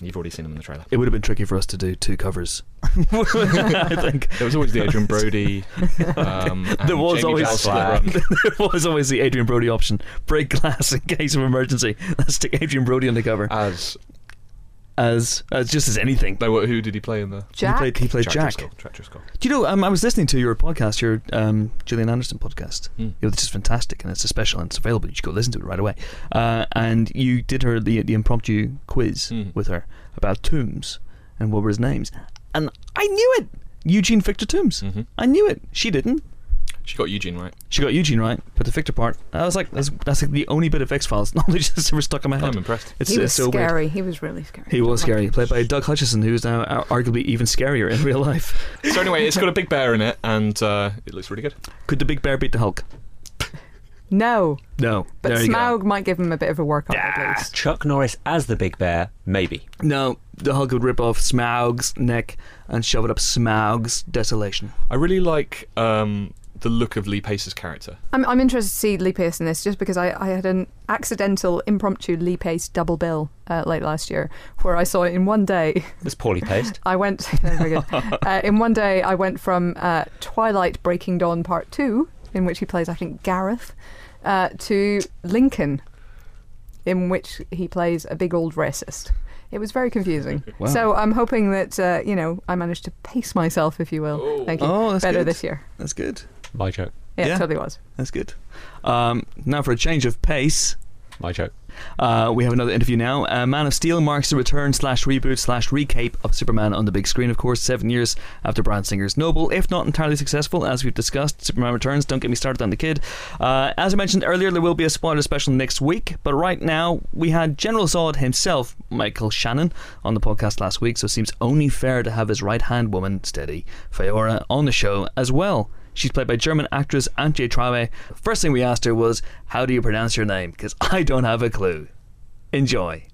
You've already seen him in the trailer. It would have been tricky for us to do two covers. I think There was always the Adrien Brody. Um, There was Jamie always- Giles Black. run. there was always the Adrien Brody option: break glass in case of emergency. Let's stick Adrien Brody on the cover As as as just as anything. no, what- who did he play in the? Jack. He played, he played Jack. Driscoll. Jack Driscoll. Do you know? Um, I was listening to your podcast, your um, Gillian Anderson podcast. Hmm. It was just fantastic, and it's a special, and it's available. You should go listen to it right away. Uh, and you did her the the impromptu quiz Hmm. with her about Toombs and what were his names, and I knew it. Eugene Victor Toombs. hmm I knew it. She didn't. She got Eugene right. She got Eugene right, but the Victor part, I was like, that's, that's like the only bit of X Files knowledge that's ever stuck in my head. I'm impressed. It's, he was it's so weird. scary. He was really scary. He was scary, played by Doug Hutchison, who's now arguably even scarier in real life. So anyway, it's got a big bear in it, and uh, it looks really good. Could the big bear beat the Hulk? No, No. but there you go. Smaug might give him a bit of a workout Ah. at least. Chuck Norris as the Big Bear, maybe. No, the Hulk would rip off Smaug's neck and shove it up Smaug's desolation. I really like um, the look of Lee Pace's character. I'm, I'm interested to see Lee Pace in this just because I, I had an accidental impromptu Lee Pace double bill uh, late last year where I saw it in one day. It's poorly paced. I went very good. Uh, in one day, I went from uh, Twilight Breaking Dawn Part Two, in which he plays, I think, Gareth, uh, to Lincoln, in which he plays a big old racist. It was very confusing. Wow. So I'm hoping that uh, you know I managed to pace myself, if you will. Oh. Thank you. Oh, that's Better good. this year. That's good. My joke. Yeah, Yeah. totally was. That's good. Um, now for a change of pace. My joke. Uh, we have another interview now. Uh, Man of Steel marks the return slash reboot slash recape of Superman on the big screen, of course, seven years after Bryan Singer's Noble, if not entirely successful, as we've discussed. Superman Returns, don't get me started on the kid. Uh, as I mentioned earlier, there will be a spoiler special next week, but right now we had General Zod himself, Michael Shannon, on the podcast last week, so it seems only fair to have his right hand woman, Steady, Faora, on the show as well. She's played by German actress Antje Traue. First thing we asked her was, How do you pronounce your name? Because I don't have a clue. Enjoy.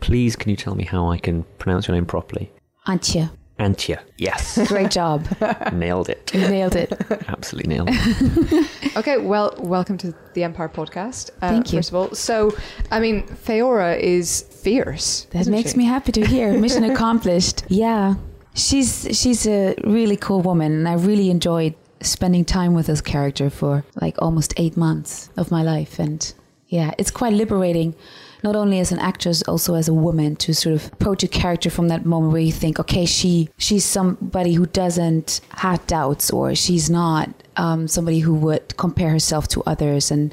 Please, can you tell me how I can pronounce your name properly? Antje. Antje. Yes. Great job. nailed it. Nailed it. Absolutely nailed it. Okay, well, welcome to the Empire podcast. Uh, Thank you. First of all, so I mean, Faora is fierce. That isn't makes she? me happy to hear. Mission accomplished. Yeah. She's she's a really cool woman and I really enjoyed spending time with this character for like almost 8 months of my life. And yeah, it's quite liberating not only as an actress also as a woman to sort of approach a character from that moment where you think okay she she's somebody who doesn't have doubts or she's not um, somebody who would compare herself to others. And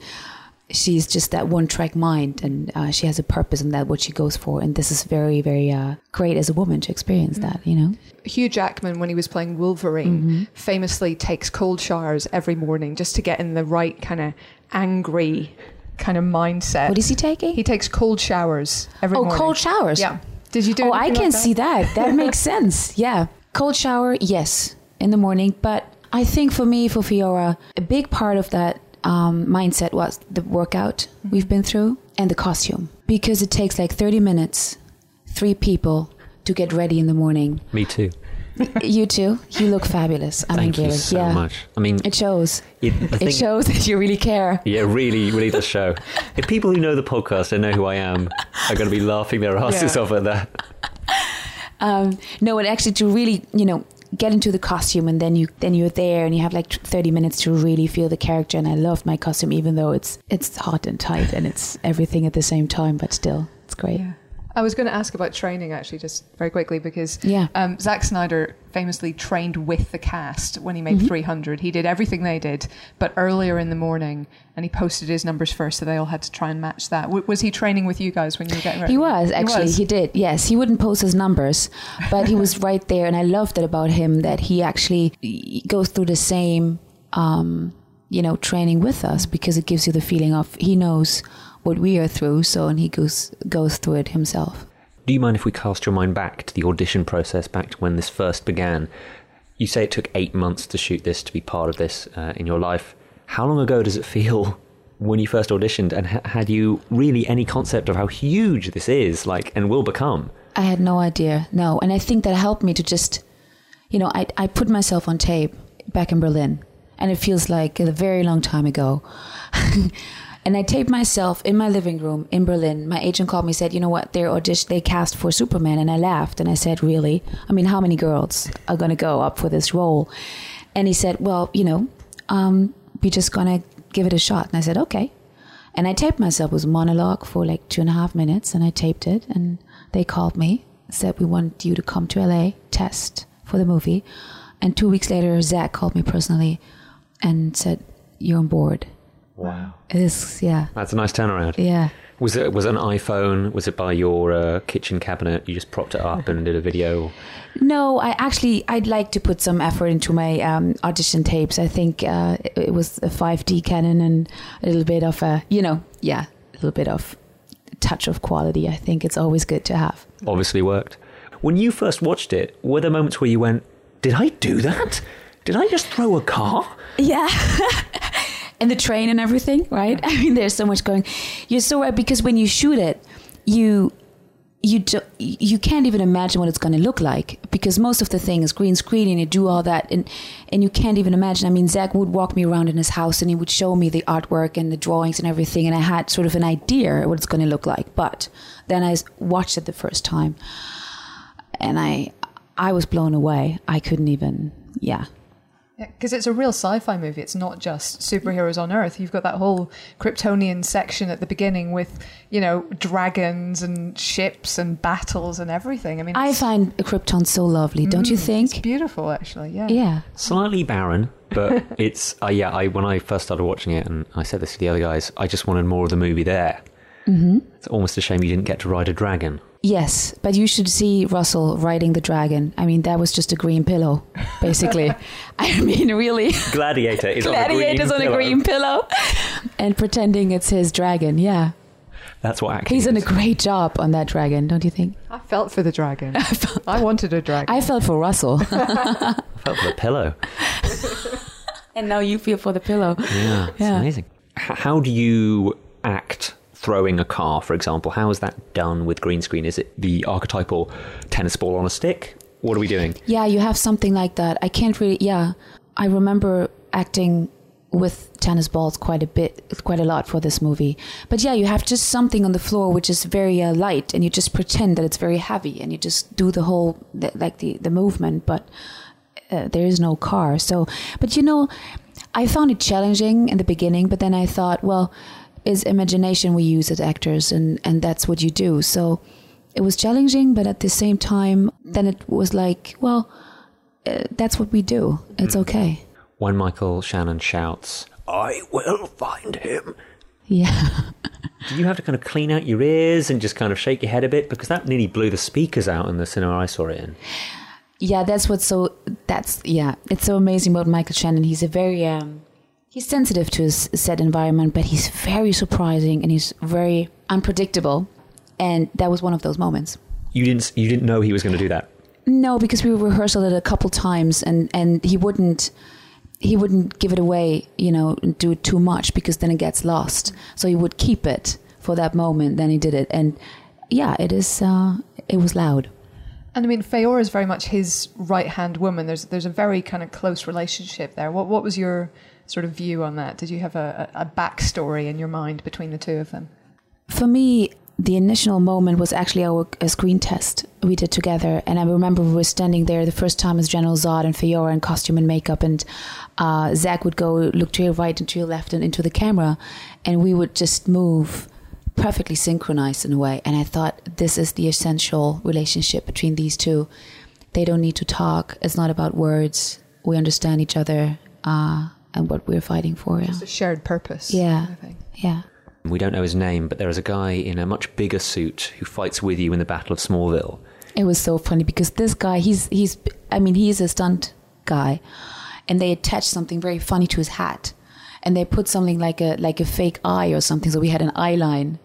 she's just that one track mind and uh, she has a purpose and that what she goes for and this is very very uh, great as a woman to experience that you know Hugh Jackman, when he was playing Wolverine, famously takes cold showers every morning just to get in the right kind of angry kind of mindset. what is he taking He takes cold showers every morning. oh morning. cold showers Yeah. Did you do? oh i can like see that that makes sense yeah cold shower yes in the morning but i think for me for Faora a big part of that um, mindset was the workout we've been through and the costume because it takes like 30 minutes three people to get ready in the morning Me too. you too you look fabulous i Thank mean you really so yeah much. I mean, it shows it, it shows that you really care Yeah, really, really does show. if people who know the podcast and know who I am are going to be laughing their asses Yeah. off at that. um, no, and actually to really, you know, get into the costume and then you then you're there and you have like 30 minutes to really feel the character and I loved my costume even though it's it's hot and tight and it's everything at the same time but still it's great. Yeah. I was going to ask about training actually, just very quickly, because Yeah. um, Zack Snyder famously trained with the cast when he made Mm-hmm. 300. He did everything they did, but earlier in the morning, and he posted his numbers first, so they all had to try and match that. W- was he training with you guys when you were getting ready? He was actually. He, was. did. Yes, he wouldn't post his numbers, but he was right there, and I loved it about him that he actually goes through the same, um, you know, training with us because it gives you the feeling of he knows what we are through. So and he goes goes through it himself. Do you mind if we cast your mind back to the audition process, back to when this first began? You say it took eight months to shoot this, to be part of this uh, in your life. How long ago does it feel when you first auditioned? And ha- had you really any concept of how huge this is, like, and will become? I had no idea. No. And I think that helped me to just, you know, I, I put myself on tape back in Berlin. And it feels like a very long time ago. and I taped myself in my living room in Berlin. My agent called me said, you know what, they're audition they cast for Superman. And I laughed and I said, really? I mean, how many girls are going to go up for this role? And he said, well, you know, um, we're just going to give it a shot. And I said, okay. And I taped myself. A monologue for like two and a half minutes, and I taped it. And they called me, said, We want you to come to LA, test for the movie. And two weeks later, Zack called me personally and said, You're on board. Wow. It is, yeah. That's a nice turnaround. Yeah. Was it was it an iPhone? Was it by your uh, kitchen cabinet? You just propped it up and did a video. No, I actually I'd like to put some effort into my um, audition tapes. I think uh, it, it was a 5D Canon and a little bit of a you know yeah a little bit of touch of quality. I think it's always good to have. Obviously worked. When you first watched it, were there moments where you went, "Did I do that? Did I just throw a car?" Yeah. and the train and everything, right? I mean, there's so much going. You're so right because when you shoot it, you you do, you can't even imagine what it's going to look like because most of the thing is green screen and you do all that and and you can't even imagine. I mean, Zack would walk me around in his house and he would show me the artwork and the drawings and everything, and I had sort of an idea what it's going to look like. But then I watched it the first time, and I I was blown away. I couldn't even, yeah. Because it's a real sci-fi movie. It's not just superheroes on Earth. You've got that whole Kryptonian section at the beginning with, you know, dragons and ships and battles and everything. I mean, I find Krypton so lovely, don't you it's think? beautiful, actually. Yeah. Yeah. Slightly barren, but it's uh, yeah. I when I first started watching it, and I said this to the other guys, I just wanted more of the movie there. Mm-hmm. It's almost a shame you didn't get to ride a dragon. Yes, but you should see Russell riding the dragon. I mean, that was just a green pillow, basically. I mean, really. Gladiator is Gladiator's on on a a green green pillow and pretending it's his dragon. Yeah. That's what acting He's done a great job on that dragon, don't you think? I felt for the dragon. I wanted a dragon. I felt for Russell. I felt for the pillow. and now you feel for the pillow. Yeah, it's Yeah. amazing. H- how do you act throwing a car, for example? How is that done with green screen? Is it the archetypal tennis ball on a stick? What are we doing? Yeah, you have something like that. I can't really. Yeah, I remember acting with tennis balls quite a bit, quite a lot for this movie. But yeah, you have just something on the floor which is very uh, light, and you just pretend that it's very heavy, and you just do the whole like the the movement, but uh, there is no car. So, but you know, I found it challenging in the beginning, but then I thought, well, is imagination we use as actors, and and that's what you do. So it was challenging, but at the same time, then it was like, well, uh, that's what we do. It's okay. When Michael Shannon shouts, I will find him, Yeah. Did you have to kind of clean out your ears and just kind of shake your head a bit because that nearly blew the speakers out in the cinema I saw it in? Yeah, that's what's so that's yeah, it's so amazing about Michael Shannon. He's a very um he's sensitive to his set environment, but he's very surprising and he's very unpredictable. And that was one of those moments. You didn't you didn't know he was going to do that. No, because we rehearsed it a couple times and and he wouldn't he wouldn't give it away, you know, do it too much because then it gets lost. So he would keep it for that moment, then he did it. And yeah, it is uh it was loud. And I mean, Faora is very much his right hand woman. There's there's a very kind of close relationship there. What what was your sort of view on that? Did you have a, a, backstory in your mind between the two of them? For me, the initial moment was actually our a screen test we did together, and I remember we were standing there the first time as General Zod and Faora in costume and makeup, and uh, Zack would go look to your right and to your left and into the camera, and we would just move perfectly synchronized in a way. And I thought this is the essential relationship between these two. They don't need to talk. It's not about words. We understand each other uh, and what we're fighting for. Yeah. It's a shared purpose. Yeah. kind of thing. yeah. We don't know his name, but there is a guy in a much bigger suit who fights with you in the Battle of Smallville. It was so funny because this guy, he's he's I mean, he's a stunt guy, and they attached something very funny to his hat, and they put something like a like a fake eye or something, so we had an eye line.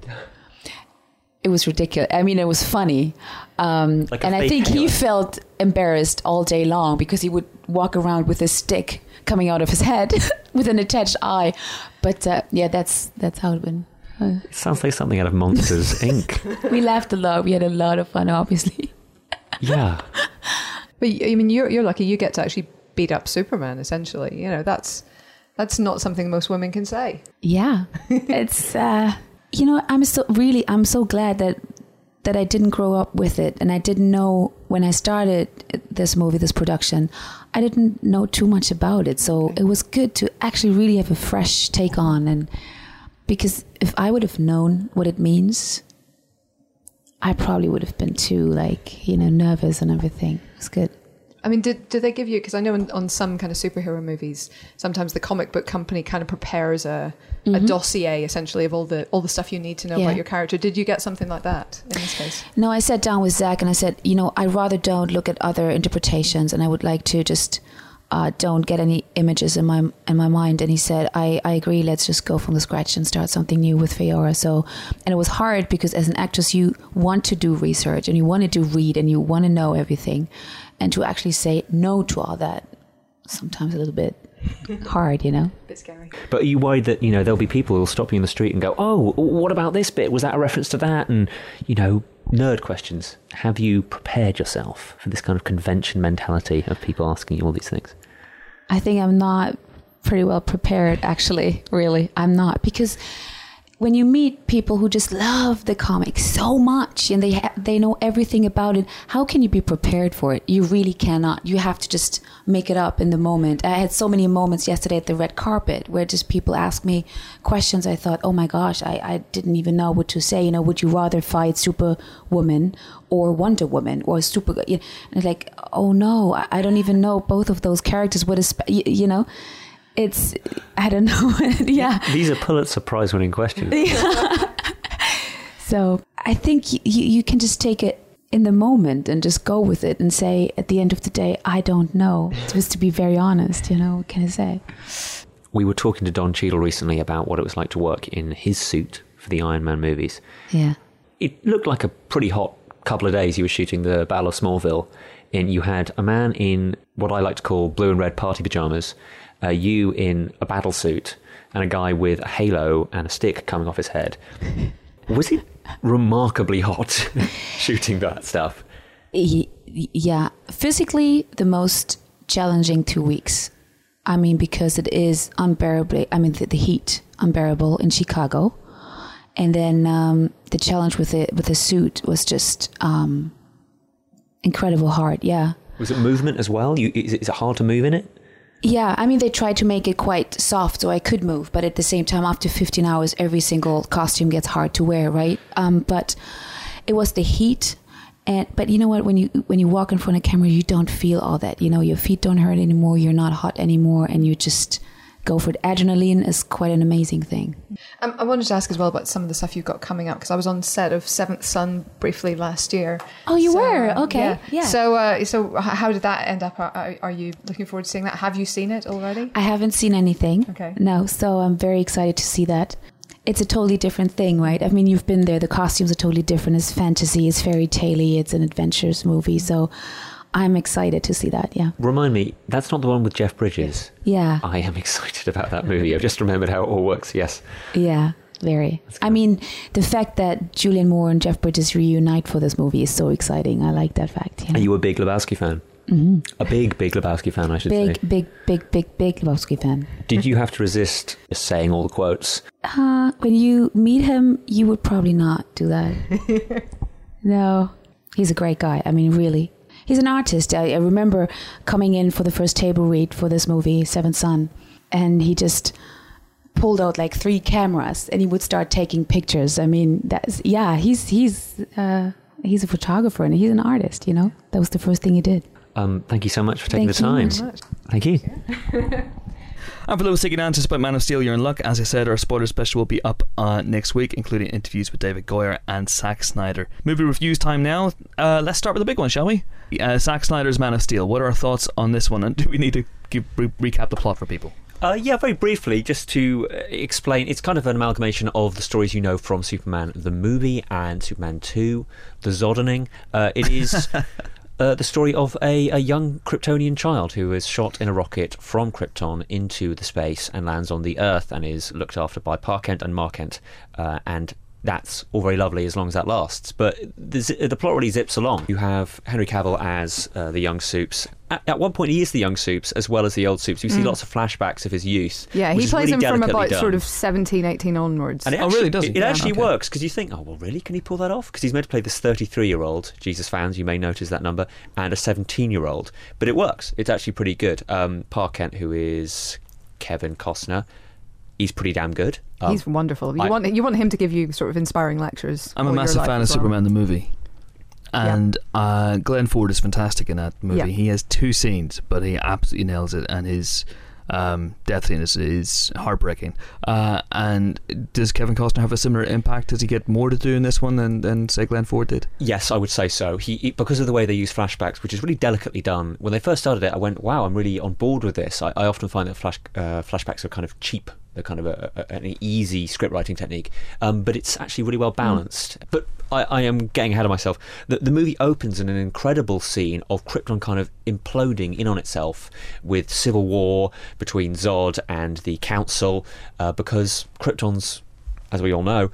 It was ridiculous. I mean, it was funny, um, Like and I fake think he felt embarrassed all day long because he would walk around with a stick coming out of his head with an attached eye. But uh, yeah, that's that's how it went. Uh, It sounds like something out of Monsters Inc. we laughed a lot. We had a lot of fun, obviously. Yeah. But I mean, you're you're lucky. You get to actually beat up Superman. Essentially, you know that's that's not something most women can say. Yeah, it's uh, you know I'm so really I'm so glad that that I didn't grow up with it and I didn't know when I started this movie this production I didn't know too much about it. So it was good to actually really have a fresh take on and because if I would have known what it means I probably would have been too like you know nervous and everything. It was good I mean, did did they give you? Because I know in, on some kind of superhero movies, sometimes the comic book company kind of prepares a, a mm-hmm. dossier essentially of all the all the stuff you need to know Yeah. about your character. Did you get something like that in this case? No, I sat down with Zack and I said, you know, I rather don't look at other interpretations, and I would like to just uh, don't get any images in my in my mind. And he said, I, I agree. Let's just go from the scratch and start something new with Faora. So, and it was hard because as an actress, you want to do research and you want to do read and you want to know everything, and to actually say no to all that, sometimes a little bit hard, you know. A bit scary. But are you worried that, you know, there'll be people who'll stop you in the street and go, oh, what about this bit? Was that a reference to that? And, you know, nerd questions. Have you prepared yourself for this kind of convention mentality of people asking you all these things? I think I'm not pretty well prepared, actually, really. I'm not. Because when you meet people who just love the comics so much and they, they know everything about it, how can you be prepared for it? You really cannot. You have to just make it up in the moment. I had so many moments yesterday at the red carpet where just people ask me questions. I thought, oh my gosh, I, I didn't even know what to say. You know, would you rather fight Superwoman or Wonder Woman or Super? You know, like, oh no, I, I don't even know both of those characters. What is, you, you know? It's I don't know. yeah. These are Pulitzer Prize winning questions. Yeah. So I think you, you can just take it in the moment and just go with it and say at the end of the day, I don't know. Just to be very honest, you know, what can I say? We were talking to Don Cheadle recently about what it was like to work in his suit for the Iron Man movies. Yeah. It looked like a pretty hot couple of days you were shooting the Battle of Smallville. And you had a man in what I like to call blue and red party pajamas, uh, you in a battle suit, and a guy with a halo and a stick coming off his head. Was it remarkably hot shooting that stuff? Yeah. Physically, the most challenging two weeks. I mean, because it is unbearably, I mean, the, the heat unbearable in Chicago. And then um, the challenge with it with the suit was just um, incredible hard. Yeah. Was it movement as well? You, is, it, is it hard to move in it? Yeah, I mean, they tried to make it quite soft so I could move, but at the same time, after 15 hours, every single costume gets hard to wear, right? Um, but it was the heat. And, but you know what? When you when you walk in front of camera, you don't feel all that. You know, your feet don't hurt anymore. You're not hot anymore, and you just go for it. Adrenaline is quite an amazing thing. Um, I wanted to ask as well about some of the stuff you've got coming up because I was on set of Seventh Son briefly last year. Oh, you So, were? uh, Okay, yeah. So, uh, so how did that end up? Are, are- are you looking forward to seeing that? Have you seen it already? I haven't seen anything. Okay. No, so I'm very excited to see that. It's a totally different thing, right? I mean, you've been there. The costumes are totally different. It's fantasy. It's fairy tale It's an adventures movie. So I'm excited to see that. Yeah. Remind me, that's not the one with Jeff Bridges. Yeah. I am excited about that movie. I've just remembered how it all works. Yes. Yeah. Very. I mean, the fact that Julianne Moore and Jeff Bridges reunite for this movie is so exciting. I like that fact. Yeah. Are you a big Lebowski fan? hmm A big, big Lebowski fan, I should Big, say. Big, big, big, big, big Lebowski fan. Did you have to resist saying all the quotes? Uh, when you meet him, you would probably not do that. no, he's a great guy. I mean, really. He's an artist. I, I remember coming in for the first table read for this movie, Seventh Son, and he just pulled out like three cameras and he would start taking pictures. I mean, that's yeah, he's he's uh, he's a photographer and he's an artist. You know, that was the first thing he did. Um, thank you so much for taking Thank the time. Thank you. And for those taking answers about Man of Steel, you're in luck. As I said, our spoiler special will be up uh, next week, including interviews with David Goyer and Zack Snyder. Movie reviews time now. Uh, let's start with the big one, shall we? Uh, Zack Snyder's Man of Steel. What are our thoughts on this one? And do we need to give, re- recap the plot for people? Uh, yeah, very briefly, just to uh, explain, it's kind of an amalgamation of the stories you know from Superman the movie and Superman 2, the Zodening. Uh, it is uh, the story of a, a young Kryptonian child who is shot in a rocket from Krypton into the space and lands on the Earth and is looked after by Pa Kent and Ma Kent. Uh, and that's all very lovely as long as that lasts. But the, the plot really zips along. You have Henry Cavill as uh, the young Soups. At, at one point, he is the young Soups as well as the old Soups. You see lots of flashbacks of his youth. Yeah, which he plays really him from about done. sort of 17, 18 onwards. And it Oh, actually, really, does It, it? it Yeah, actually okay. works because you think, oh well, really? Can he pull that off? Because he's meant to play this 33-year-old. Jesus fans, you may notice that number, and a 17-year-old. But it works. It's actually pretty good. Um, Pa Kent, who is Kevin Costner, he's pretty damn good. Um, He's wonderful. You I- want you want him to give you sort of inspiring lectures. I'm a massive fan of well. Superman the movie. Yeah. And uh, Glenn Ford is fantastic in that movie. Yeah. He has two scenes, but he absolutely nails it, and his um, death scene is, is heartbreaking. Uh, and does Kevin Costner have a similar impact? Does he get more to do in this one than, than say Glenn Ford did? Yes, I would say so. He, he- because of the way they use flashbacks, which is really delicately done. When they first started it, I went, "Wow, I'm really on board with this." I, I often find that flash uh, flashbacks are kind of cheap. They're kind of a, a, an easy script writing technique, um, but it's actually really well balanced. But I, I am getting ahead of myself. The, the movie opens in an incredible scene of Krypton kind of imploding in on itself with civil war between Zod and the Council, uh, because Krypton's, as we all know,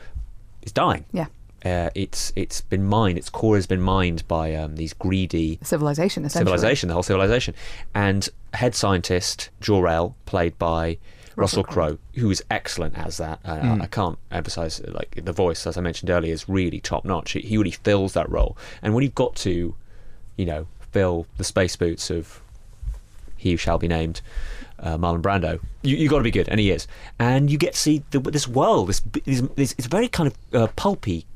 is dying. Yeah, Uh, it's it's been mined. Its core has been mined by um, these greedy civilization essentially. civilization, the whole civilization. And head scientist Jor-El, played by Russell, Russell Crowe. Crowe, who is excellent as that. Uh, I can't emphasize like the voice, as I mentioned earlier, is really top notch. He, he really fills that role. And when you've got to, you know, fill the space boots of he who shall be named. Uh, Marlon Brando, you you got to be good, and he is, and you get to see the, this world. This, this, this it's very kind of uh, pulpy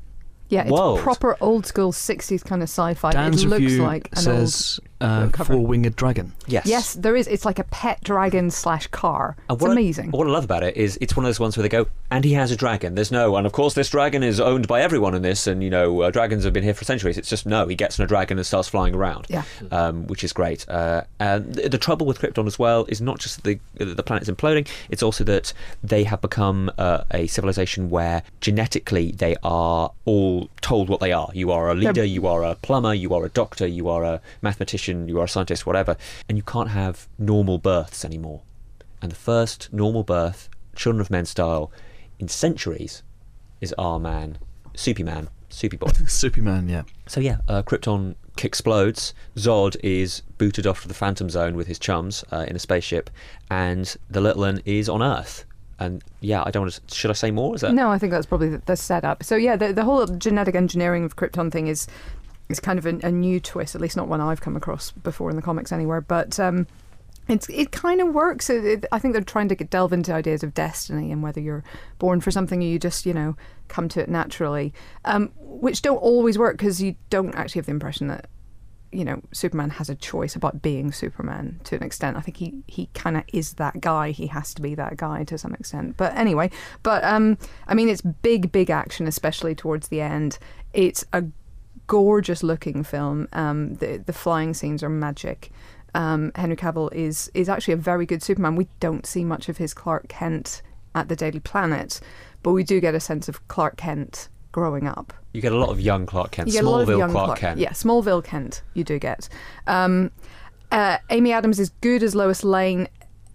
Yeah, it's world. proper old school 60s kind of sci-fi. Dan's it looks review like an says uh, cover. four-winged dragon. Yes. Yes, there is. It's like a pet dragon slash car. It's what I- amazing. what I love about it is it's one of those ones where they go, and he has a dragon. There's no, and of course this dragon is owned by everyone in this, and you know uh, dragons have been here for centuries. It's just no, he gets on a dragon and starts flying around. Yeah. um, which is great. Uh, and the, the trouble with Krypton as well is not just that the the planet's imploding; it's also that they have become uh, a civilization where genetically they are all told what they are. You are a leader, you are a plumber, you are a doctor, you are a mathematician, you are a scientist, whatever, and you can't have normal births anymore. And the first normal birth, Children of Men style, in centuries, is our man, Soupy Man, Soupy Boy. Superman, yeah. So yeah, uh, Krypton explodes. Zod is booted off to the Phantom Zone with his chums uh, in a spaceship, and the little one is on Earth. And yeah, I don't want to. Should I say more? Is that No, I think that's probably the, the setup. So yeah, the, the whole genetic engineering of Krypton thing is is kind of a, a new twist, at least not one I've come across before in the comics anywhere. But um, it's it kind of works. It, it, I think they're trying to get, delve into ideas of destiny and whether you're born for something or you just you know come to it naturally, um, which don't always work because you don't actually have the impression that you know Superman has a choice about being Superman to an extent. I think he he kind of is that guy. He has to be that guy to some extent. But anyway, but um, I mean, it's big, big action, especially towards the end. It's a gorgeous looking film. Um, the the flying scenes are magic. Um, Henry Cavill is is actually a very good Superman. We don't see much of his Clark Kent at the Daily Planet, but we do get a sense of Clark Kent growing up. You get a lot of young Clark Kent, You get a lot of Smallville young Clark, Kent. Yeah, Smallville Kent. You do get. Um, uh, Amy Adams is good as Lois Lane.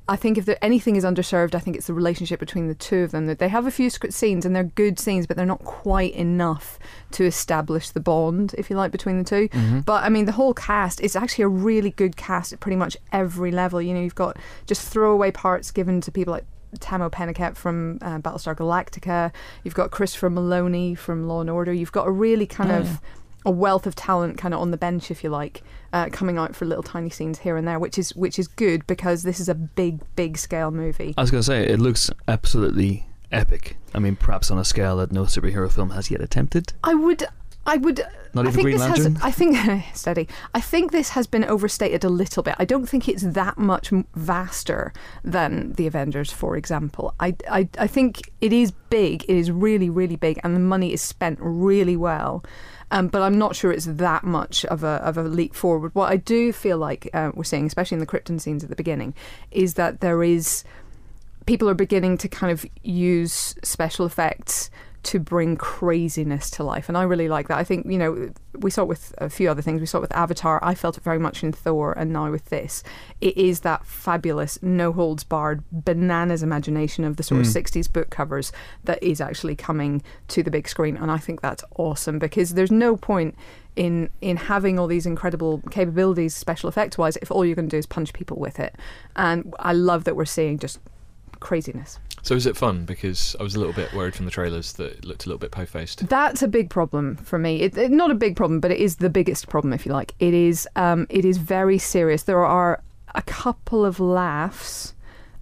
I think if there, anything is underserved, I think it's the relationship between the two of them. That they have a few sc- scenes and they're good scenes, but they're not quite enough to establish the bond, if you like, between the 2 But I mean, the whole cast is actually a really good cast at pretty much every level. You know, you've got just throwaway parts given to people like Tahmoh Penikett from uh, Battlestar Galactica. You've got Christopher Meloni from Law and Order. You've got a really kind Oh, of yeah. a wealth of talent kind of on the bench, if you like, uh, coming out for little tiny scenes here and there, which is which is good because this is a big, big scale movie. I was going to say, it looks absolutely epic. I mean, perhaps on a scale that no superhero film has yet attempted. I would. I would. Not I even think Green this Lantern? Has, I think steady. I think this has been overstated a little bit. I don't think it's that much vaster than the Avengers, for example. I, I, I think it is big. It is really, really big, and the money is spent really well. Um, but I'm not sure it's that much of a of a leap forward. What I do feel like uh, we're seeing, especially in the Krypton scenes at the beginning, is that there is people are beginning to kind of use special effects to bring craziness to life and I really like that. I think, you know, we saw it with a few other things. We saw it with Avatar. I felt it very much in Thor and now with this. It is that fabulous no holds barred bananas imagination of the sort of hmm. 60s book covers that is actually coming to the big screen and I think that's awesome because there's no point in in having all these incredible capabilities special effects wise if all you're going to do is punch people with it. And I love that we're seeing just craziness. So is it fun? Because I was a little bit worried from the trailers that it looked a little bit po-faced. That's a big problem for me. It, it- not a big problem, but it is the biggest problem, if you like. It is. Um, it is very serious. There are a couple of laughs,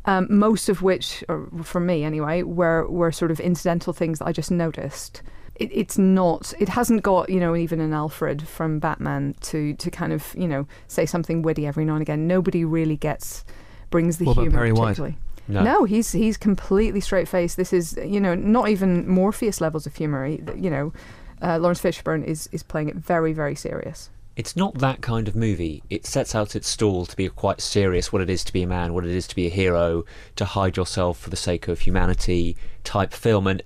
um, most of which, or for me anyway, were were sort of incidental things that I just noticed. It, it's not. It hasn't got you know even an Alfred from Batman to to kind of you know say something witty every now and again. Nobody really gets brings the What about humor Perry White? No. No, he's he's completely straight faced. This is you know not even Morpheus levels of humor. You know, uh, Laurence Fishburne is is playing it very very serious. It's not that kind of movie. It sets out its stall to be quite serious what it is to be a man, what it is to be a hero, to hide yourself for the sake of humanity type film. And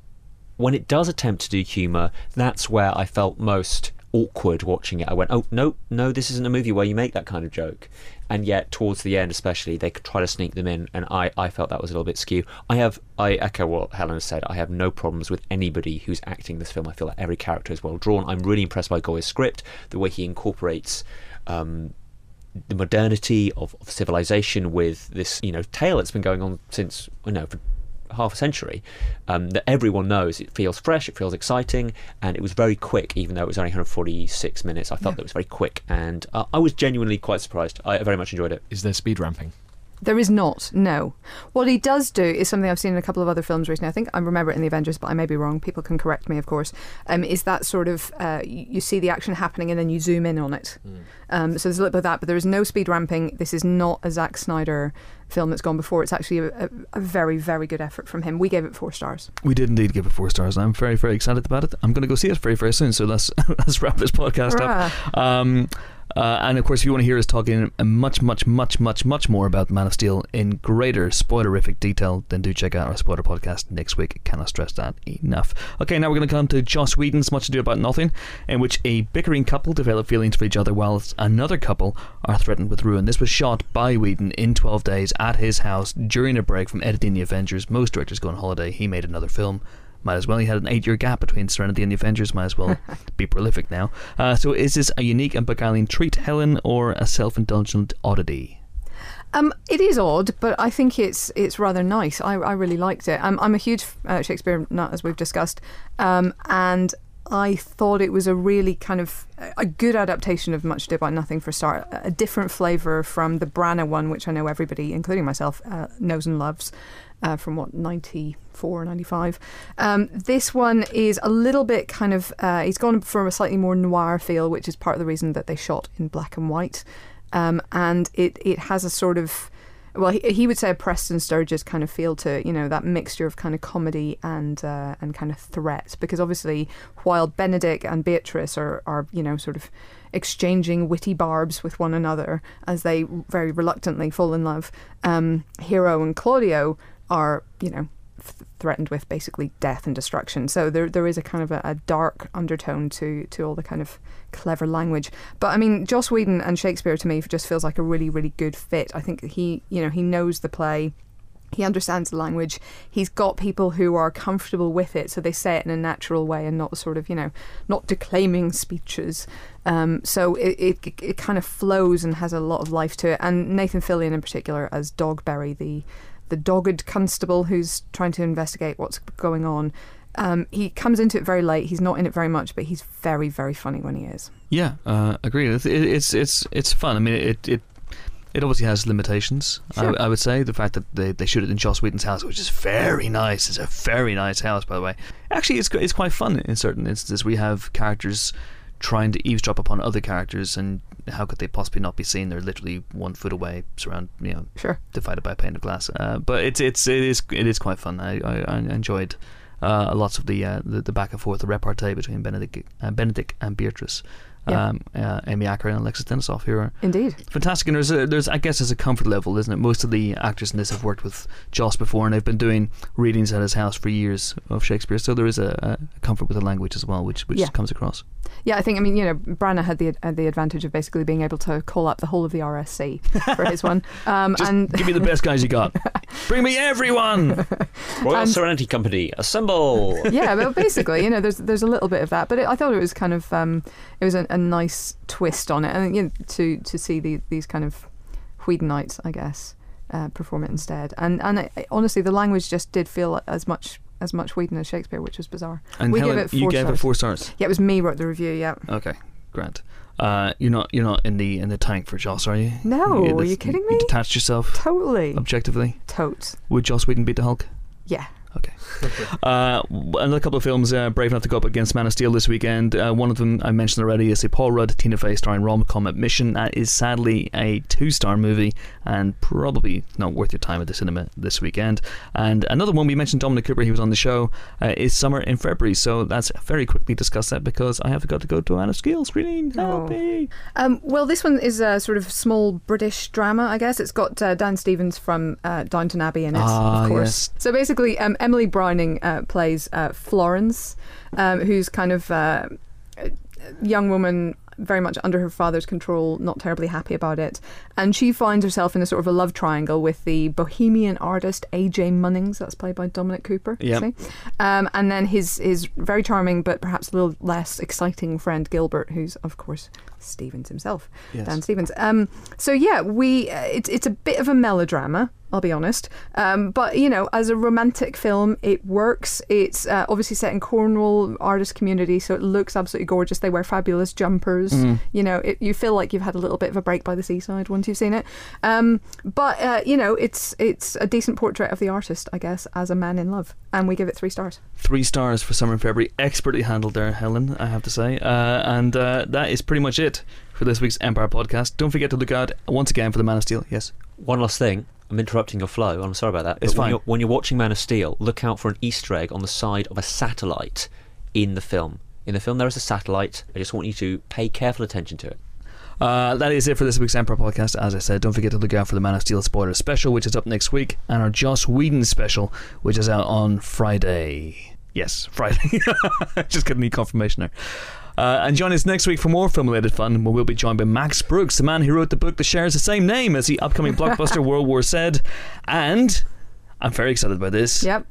when it does attempt to do humour, that's where I felt most awkward watching it. I went, oh, no, no, this isn't a movie where you make that kind of joke. And yet, towards the end, especially, they could try to sneak them in, and I, I felt that was a little bit skew. I have, I echo what Helen said. I have no problems with anybody who's acting this film. I feel like every character is well drawn. I'm really impressed by Goyer's script, the way he incorporates um, the modernity of, of civilization with this, you know, tale that's been going on since, you know, for half a century um, that everyone knows. It feels fresh, it feels exciting, and it was very quick, even though it was only 146 minutes. I felt that it was very quick, and uh, I was genuinely quite surprised. I very much enjoyed it. Is there speed ramping? There is not. No. What he does do is something I've seen in a couple of other films recently. I think I remember it in the Avengers, but I may be wrong. People can correct me, of course. Um, is that sort of uh, you, you see the action happening and then you zoom in on it. Um, so there's a little bit of that, but there is no speed ramping. This is not a Zack Snyder film that's gone before. It's actually a, a, a very, very good effort from him. We gave it four stars. We did indeed give it four stars, and I'm very, very excited about it. I'm going to go see it very, very soon. So let's let's wrap this podcast up. Um, uh, and of course, if you want to hear us talking much, much, much, much, much more about Man of Steel in greater spoilerific detail, then do check out our spoiler podcast next week. Cannot stress that enough. Okay, now we're going to come to Joss Whedon's Much Ado About Nothing, in which a bickering couple develop feelings for each other whilst another couple are threatened with ruin. This was shot by Whedon in 12 days at his house during a break from editing The Avengers. Most directors go on holiday. He made another film. Might as well. He had an eight-year gap between Serenity and the Avengers. Might as well be prolific now. Uh, so, is this a unique and beguiling treat, Helen, or a self-indulgent oddity? Um, it is odd, but I think it's it's rather nice. I, I really liked it. I'm, I'm a huge uh, Shakespeare nut, as we've discussed, um, and I thought it was a really kind of a good adaptation of Much Ado About Nothing for a start, a different flavour from the Branagh one, which I know everybody, including myself, uh, knows and loves. Uh, from what 94 95 um, this one is a little bit kind of uh, he's gone for a slightly more noir feel which is part of the reason that they shot in black and white um, and it, it has a sort of well, he, he would say a Preston Sturges kind of feel to you know that mixture of kind of comedy and uh, and kind of threat. Because obviously, while Benedict and Beatrice are are you know sort of exchanging witty barbs with one another as they very reluctantly fall in love, um, Hero and Claudio are you know th- threatened with basically death and destruction. So there there is a kind of a, a dark undertone to to all the kind of clever language. But I mean, Joss Whedon and Shakespeare to me just feels like a really really good fit. I think he you know he knows the play. He understands the language. He's got people who are comfortable with it, so they say it in a natural way and not sort of, you know, not declaiming speeches. Um, so it, it it kind of flows and has a lot of life to it. And Nathan Fillion in particular as Dogberry, the the dogged constable who's trying to investigate what's going on. Um, he comes into it very late. He's not in it very much, but he's very, very funny when he is. Yeah, uh, agreed. It's, it's it's it's fun. I mean, it it it obviously has limitations. Sure. I, I would say the fact that they, they shoot it in Joss Whedon's house, which is very nice. It's a very nice house, by the way. Actually, it's it's quite fun in certain instances. We have characters trying to eavesdrop upon other characters, and how could they possibly not be seen? They're literally one foot away, surround you know, Sure. divided by a pane of glass. Uh, but it's it's it is it is quite fun. I I, I enjoyed uh, lots of the, uh, the the back and forth, the repartee between Benedict uh, Benedict and Beatrice. Yeah. Um, uh, Amy Acker and Alexis Denisof, who are Indeed. fantastic. And there's, a, there's, I guess, there's a comfort level, isn't it? Most of the actors in this have worked with Joss before, and they've been doing readings at his house for years of Shakespeare. So there is a, a comfort with the language as well, which which Yeah. comes across. Yeah, I think I mean you know Branagh had the uh, the advantage of basically being able to call up the whole of the RSC for his one, um, Just and give me the best guys you got. Bring me everyone. Royal And- Serenity Company, assemble! yeah, but basically, you know, there's there's a little bit of that, but it, I thought it was kind of um, it was a, a nice twist on it, and you know, to to see the, these kind of Whedonites, I guess, uh, perform it instead, and and I, honestly, the language just did feel as much as much Whedon as Shakespeare, which was bizarre. And We Helen, gave it you four gave it stars. four stars. Yeah, it was me wrote the review. Yeah. Okay, Grant. Uh, you're not you're not in the in the tank for Joss, are you? No, are that's- you kidding You me? detached yourself Totally. objectively. Totes. Would Joss Whedon beat the Hulk? Yeah. Okay. Uh, another couple of films uh, brave enough to go up against Man of Steel this weekend. Uh, one of them I mentioned already is a Paul Rudd, Tina Fey starring rom-com Admission. That is sadly a two-star movie and probably not worth your time at the cinema this weekend. And another one we mentioned Dominic Cooper, he was on the show, uh, is Summer in February. So let's very quickly discuss that because I have got to go to Man of Steel screening. Help Oh. me! Um, well, this one is a sort of small British drama, I guess. It's got uh, Dan Stevens from uh, Downton Abbey in it, Ah, of course. So basically, um, Emily Browning uh, plays uh, Florence, um, who's kind of uh, a young woman very much under her father's control, not terribly happy about it. And she finds herself in a sort of a love triangle with the bohemian artist A.J. Munnings, that's played by Dominic Cooper. See? Um, and then his, his very charming but perhaps a little less exciting friend Gilbert, who's, of course, Stevens himself. Yes. Dan Stevens. Um, so yeah, we uh, it's it's a bit of a melodrama. I'll be honest, um, but you know, as a romantic film, it works. It's uh, obviously set in Cornwall artist community, so it looks absolutely gorgeous. They wear fabulous jumpers. You know, it, you feel like you've had a little bit of a break by the seaside once you've seen it. Um, but uh, you know, it's it's a decent portrait of the artist, I guess, as a man in love, and we give it three stars. Three stars for Summer in February. Expertly handled there, Helen, I have to say. Uh, and uh, that is pretty much it for this week's Empire podcast. Don't forget to look out once again for the Man of Steel. Yes. One last thing. I'm interrupting your flow. I'm sorry about that. It's but when fine. you're, when you're watching Man of Steel, look out for an Easter egg on the side of a satellite in the film. In the film, there is a satellite. I just want you to pay careful attention to it. Uh, that is it for this week's Empire podcast. As I said, don't forget to look out for the Man of Steel spoiler special, which is up next week, and our Joss Whedon special, which is out on Friday. Yes, Friday. Just getting the confirmation there. Uh, and join us next week for more film related fun, where we'll be joined by Max Brooks, the man who wrote the book that shares the same name as the upcoming blockbuster World War Z. And I'm very excited about this. Yep.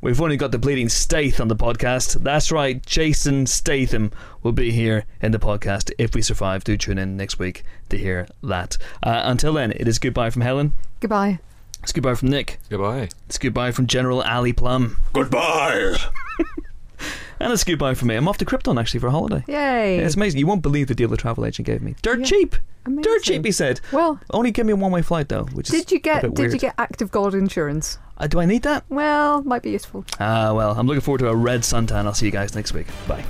We've only got the bleeding Stath on the podcast. That's right, Jason Statham will be here in the podcast if we survive. Do tune in next week to hear that. Uh, until then, it is goodbye from Helen. Goodbye. It's goodbye from Nick. Goodbye. It's goodbye from General Ali Plumb. Goodbye. And it's goodbye for me. I'm off to Krypton actually for a holiday. Yay! It's amazing. You won't believe the deal the travel agent gave me. Dirt Yeah. cheap. Amazing. Dirt cheap. He said. Well, Only give me a one-way flight though, which is did you a get did you get Act of God insurance? Uh, do I need that? Well, might be useful. Ah, well, I'm looking forward to a red suntan. I'll see you guys next week. Bye.